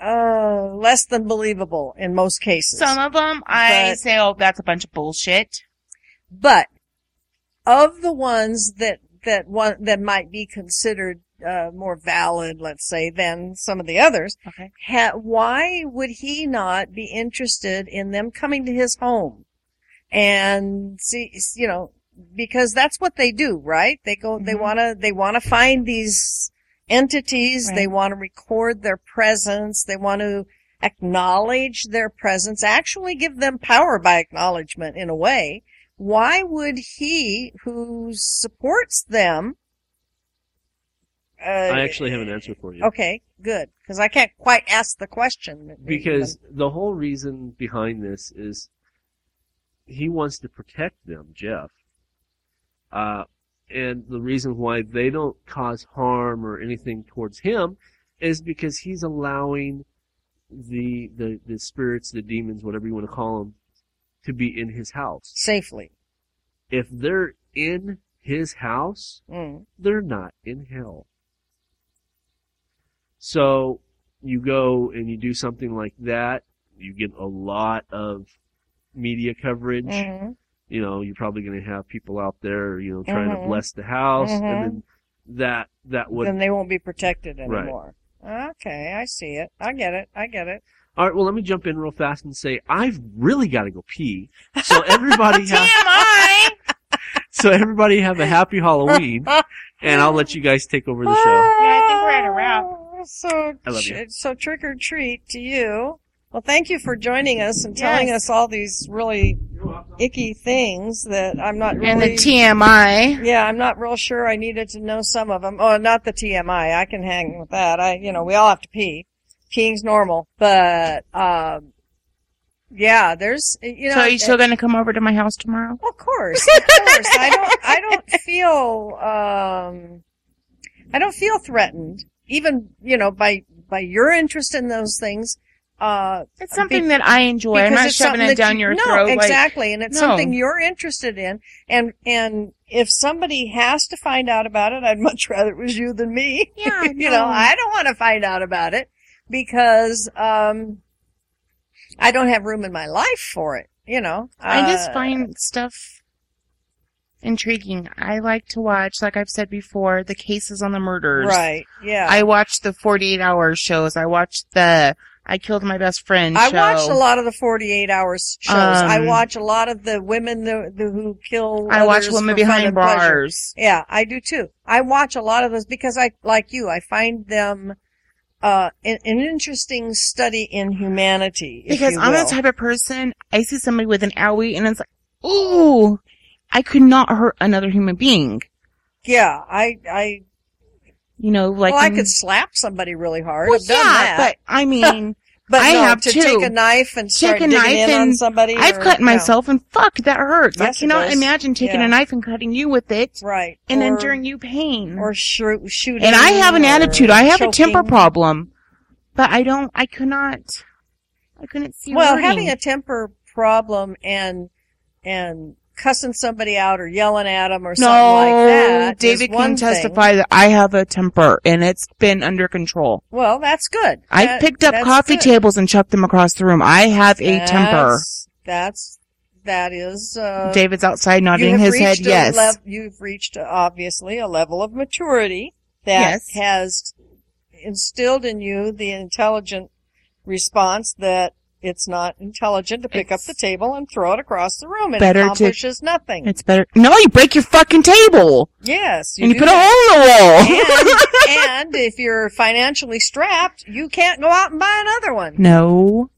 uh less than believable in most cases. Some of them, I But- say, oh, that's a bunch of bullshit. But of the ones that that one that might be considered uh, more valid, let's say, than some of the others, Okay. ha- why would he not be interested in them coming to his home and see, you know, because that's what they do, right? They go, they Mhm. want to, they want to find these entities. They want to record their presence. They want to acknowledge their presence, actually give them power by acknowledgement in a way. Why would he, who supports them, uh, I actually have an answer for you. Okay, good. Because I can't quite ask the question. Because the whole reason behind this is he wants to protect them, Jeff. Uh, and the reason why they don't cause harm or anything towards him is because he's allowing the, the, the spirits, the demons, whatever you want to call them, to be in his house. safely. If they're in his house, Mm. they're not in hell. So you go and you do something like that, you get a lot of media coverage. Mhm. You know, you're probably going to have people out there, you know, trying Mhm. to bless the house, Mhm. and then that that would. Then they won't be protected Right. anymore. Okay, I see it. I get it. I get it. All right, well, let me jump in real fast and say I've really got to go pee. So everybody have TMI. so everybody have a happy Halloween, and I'll let you guys take over the show. Yeah, I think we're at a wrap. So, I love tr- you. so trick or treat to you. Well, thank you for joining us and telling Yes. us all these really icky things that I'm not really. And the TMI. Yeah, I'm not real sure. I needed to know some of them. Oh, not the TMI. I can hang with that. I, you know, we all have to pee. Peeing's normal, but um, yeah, there's, you know. So are you still going to come over to my house tomorrow? Of course, of course. I don't. I don't feel. Um, I don't feel threatened, even you know by by your interest in those things. Uh, It's something Be- that I enjoy. I'm not shoving it down you- your no, throat. like- exactly, and it's no. something you're interested in. And and if somebody has to find out about it, I'd much rather it was you than me. Yeah, you no. know, I don't want to find out about it because um, I don't have room in my life for it. You know, I just Uh, find stuff intriguing. I like to watch, like I've said before, the cases on the murders. right. Yeah, I watch the 48 hour shows. I watch the I Killed My Best Friend I show. watch a lot of the 48 hours shows. I Um, watch a lot of the women the, the, who kill I watch Women Behind and pleasure. Bars. Yeah, I do too. I watch a lot of those because I, like you, I find them, uh, an, an interesting study in humanity. Because I'm the type of person, I see somebody with an owie and it's like, ooh, I could not hurt another human being. Yeah, I, I, You know, like. well, I could slap somebody really hard. Well, yeah, that. but I mean, But I no, have to too. take a knife and Take a knife and somebody. I've or- cut no. myself and fuck, that hurts. Yes, I cannot imagine taking Yeah. a knife and cutting you with it Right. and or, enduring you pain. or shoo- shooting. and I have an attitude. I have a temper problem, but I don't. I could not. I couldn't see. Well, hurting. having a temper problem and and cussing somebody out or yelling at them or no, something like that. is David can thing. testify that I have a temper and it's been under control. Well, that's good. I That- picked up coffee good. tables and chucked them across the room. I have a temper. That's, that's. Uh, David's outside nodding his head. Yes. lev- you've reached uh, obviously a level of maturity that Yes. has instilled in you the intelligent response that it's not intelligent to pick up the table and throw it across the room. It better to- accomplishes nothing. It's better. No, you break your fucking table yes, and you put a that. hole in the wall. and, and if you're financially strapped, you can't go out and buy another one. no.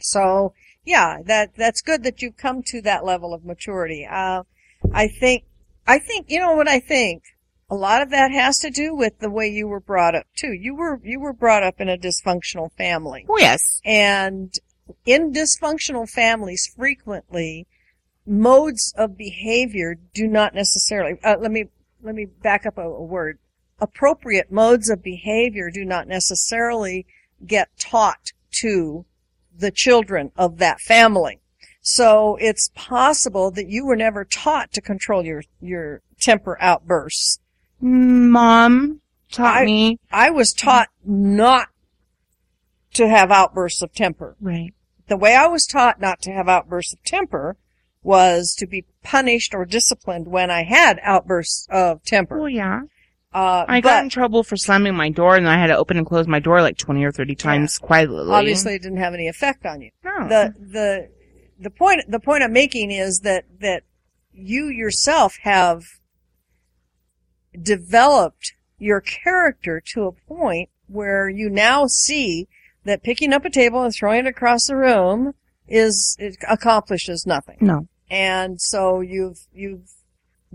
So yeah, that that's good that you've come to that level of maturity. Uh, I think, I think you know what I think. A lot of that has to do with the way you were brought up too. You were you were brought up in a dysfunctional family, Oh yes. and in dysfunctional families, frequently modes of behavior do not necessarily. Uh, let me let me back up a, a word. Appropriate modes of behavior do not necessarily get taught to the children of that family. So it's possible that you were never taught to control your, your temper outbursts. Mom taught I- me. I was taught not to have outbursts of temper. Right. The way I was taught not to have outbursts of temper was to be punished or disciplined when I had outbursts of temper. Well, yeah. Uh, I but got in trouble for slamming my door, and I had to open and close my door like twenty or thirty times quietly. obviously it didn't have any effect on you. no. the the the point the point I'm making is that that you yourself have developed your character to a point where you now see that picking up a table and throwing it across the room is it accomplishes nothing. no. And so you've you've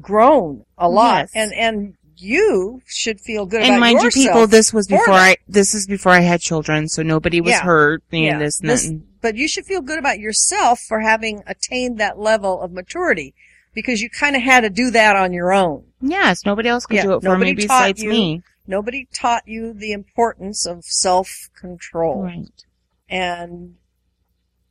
grown a lot Yes. and and you should feel good And about mind you, people, this was before. I. This is before I had children, so nobody was Yeah. hurt. And Yeah. this and This- and- but you should feel good about yourself for having attained that level of maturity because you kind of had to do that on your own. Yes, nobody else could Yeah, do it for me besides you. me. Nobody taught you the importance of self-control. Right. And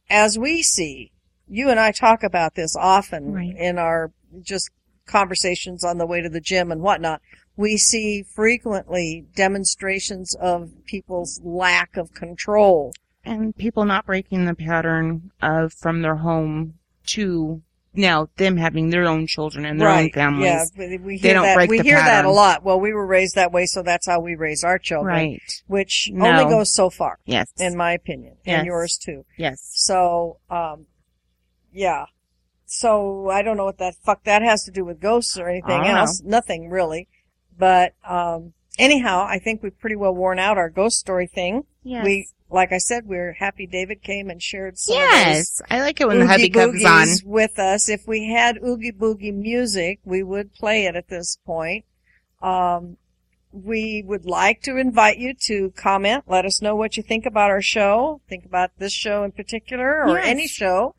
as we see, you and I talk about this often Right. in our just conversations on the way to the gym and whatnot. We see frequently demonstrations of people's lack of control. And people not breaking the pattern of from their home to now them having their own children and their own families. Yeah, we hear don't that. we hear that a lot. Well, we were raised that way, so that's how we raise our children. Right. Which No. only goes so far, Yes. in my opinion, Yes. and yours too. yes. So, um, yeah. So I don't know what that fuck that has to do with ghosts or anything else. Nothing really. But um, anyhow, I think we've pretty well worn out our ghost story thing. Yes. We, like I said, we're happy David came and shared some of yes. I like it when the hubby comes on. With us. If we had Oogie Boogie music, we would play it at this point. Um, we would like to invite you to comment. Let us know what you think about our show. Think about this show in particular or Yes. any show.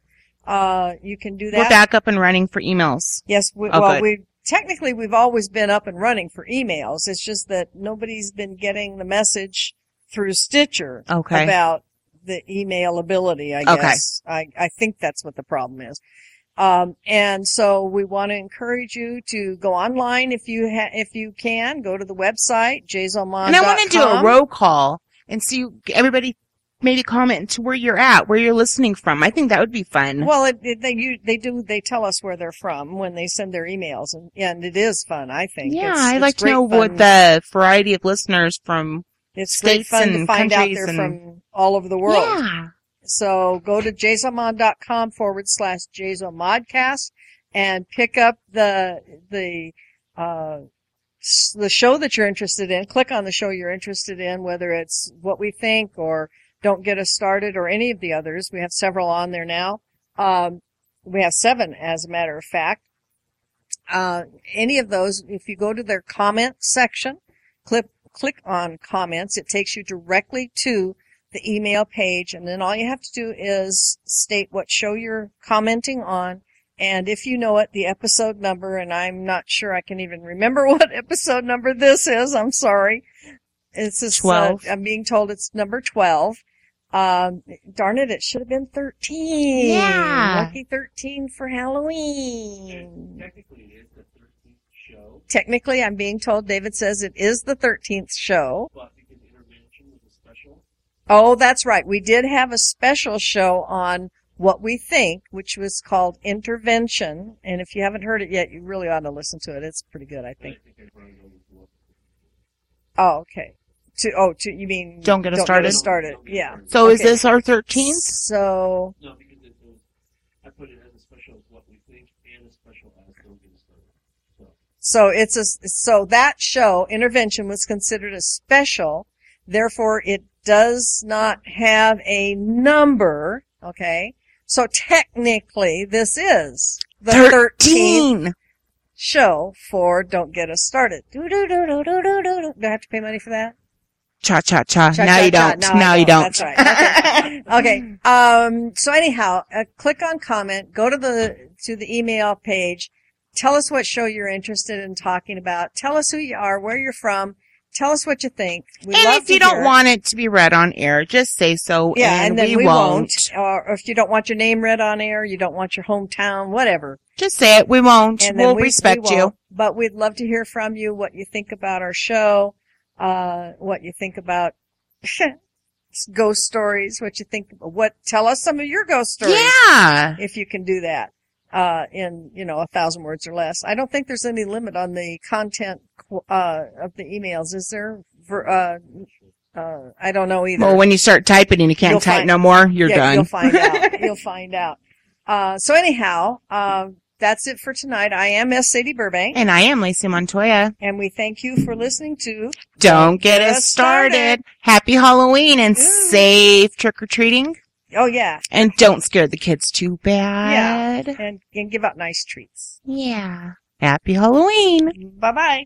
Uh, you can do that. We're back up and running for emails. Yes, we, Oh, well, good. we technically we've always been up and running for emails. It's just that nobody's been getting the message through Stitcher Okay. about the email ability. I Okay. guess I I think that's what the problem is. Um, and so we want to encourage you to go online if you ha- if you can go to the website jzomon.com. And I want to do a roll call and see everybody maybe comment to where you're at, where you're listening from. I think that would be fun. Well, it, it, they you, they do they tell us where they're from when they send their emails, and and it is fun. I think. yeah, It's- I'd it's like to know what the variety of listeners from. It's great states fun to find out they're and- from all over the world. Yeah. So go to jzomon.com forward slash jzomodcast and pick up the, the, uh, the show that you're interested in. Click on the show you're interested in, whether it's what we think or don't get us started or any of the others. We have several on there now. Um, we have seven as a matter of fact. Uh, any of those, if you go to their comment section, click, click on comments, it takes you directly to the email page and then all you have to do is state what show you're commenting on. And if you know it the episode number and i'm not sure i can even remember what episode number this is i'm sorry. It's just, uh, 12. i'm being told it's number 12 um darn it it should have been 13 Yeah. lucky 13 for halloween. Technically, it is the 13th show, technically i'm being told david says it is the 13th show but because intervention was a special. Oh, that's right. We did have a special show on what we think, which was called Intervention. And if you haven't heard it yet, you really ought to listen to it. It's pretty good, I think. I think I probably know this one. Oh, okay. To oh, to you mean Don't get us started. Don't Get us started. Yeah. So is this our 13th? So No, because it was, I put it as a special what we think and a special as don't get us started. So, it's a, so that show, Intervention, was considered a special. Therefore, it does not have a number. Okay. So technically, this is the 13th 13! show for Don't Get Us Started. Do, do, do, do, do, do, do, do. I have to pay money for that? Cha cha cha. Cha, Now cha, you don't. Now Now you don't. That's right. Okay. Um, so anyhow, uh, click on comment, go to the, to the email page, tell us what show you're interested in talking about, tell us who you are, where you're from, tell us what you think. We and if you don't it. want it to be read on air, just say so yeah, and, and, then we, we, won't. Or if you don't want your name read on air, you don't want your hometown, whatever. Just say it. We won't. And we'll we, respect we you. won't. But we'd love to hear from you, what you think about our show, uh, what you think about ghost stories, what you think, what, tell us some of your ghost stories. Yeah. If you can do that, uh, in, you know, a thousand words or less. I don't think there's any limit on the content, uh, of the emails, is there? For, uh, uh, I don't know either. Well, when you start typing and you can't You'll type find- no more, you're yeah, done. You'll find out. You'll find out. Uh, so anyhow, um, that's it for tonight. I am S. Sadie Burbank, and I am Lacey Montoya. and we thank you for listening to Don't get us started. started. Happy Halloween and Ooh. safe trick or treating. Oh yeah, And don't scare the kids too bad. and and give out nice treats. Yeah. Happy Halloween. Bye bye.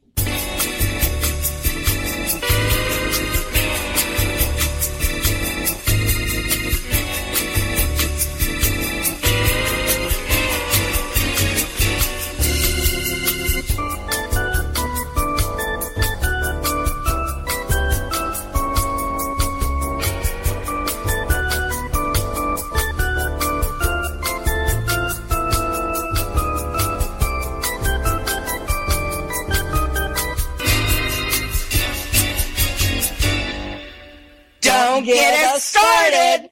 don't get us started.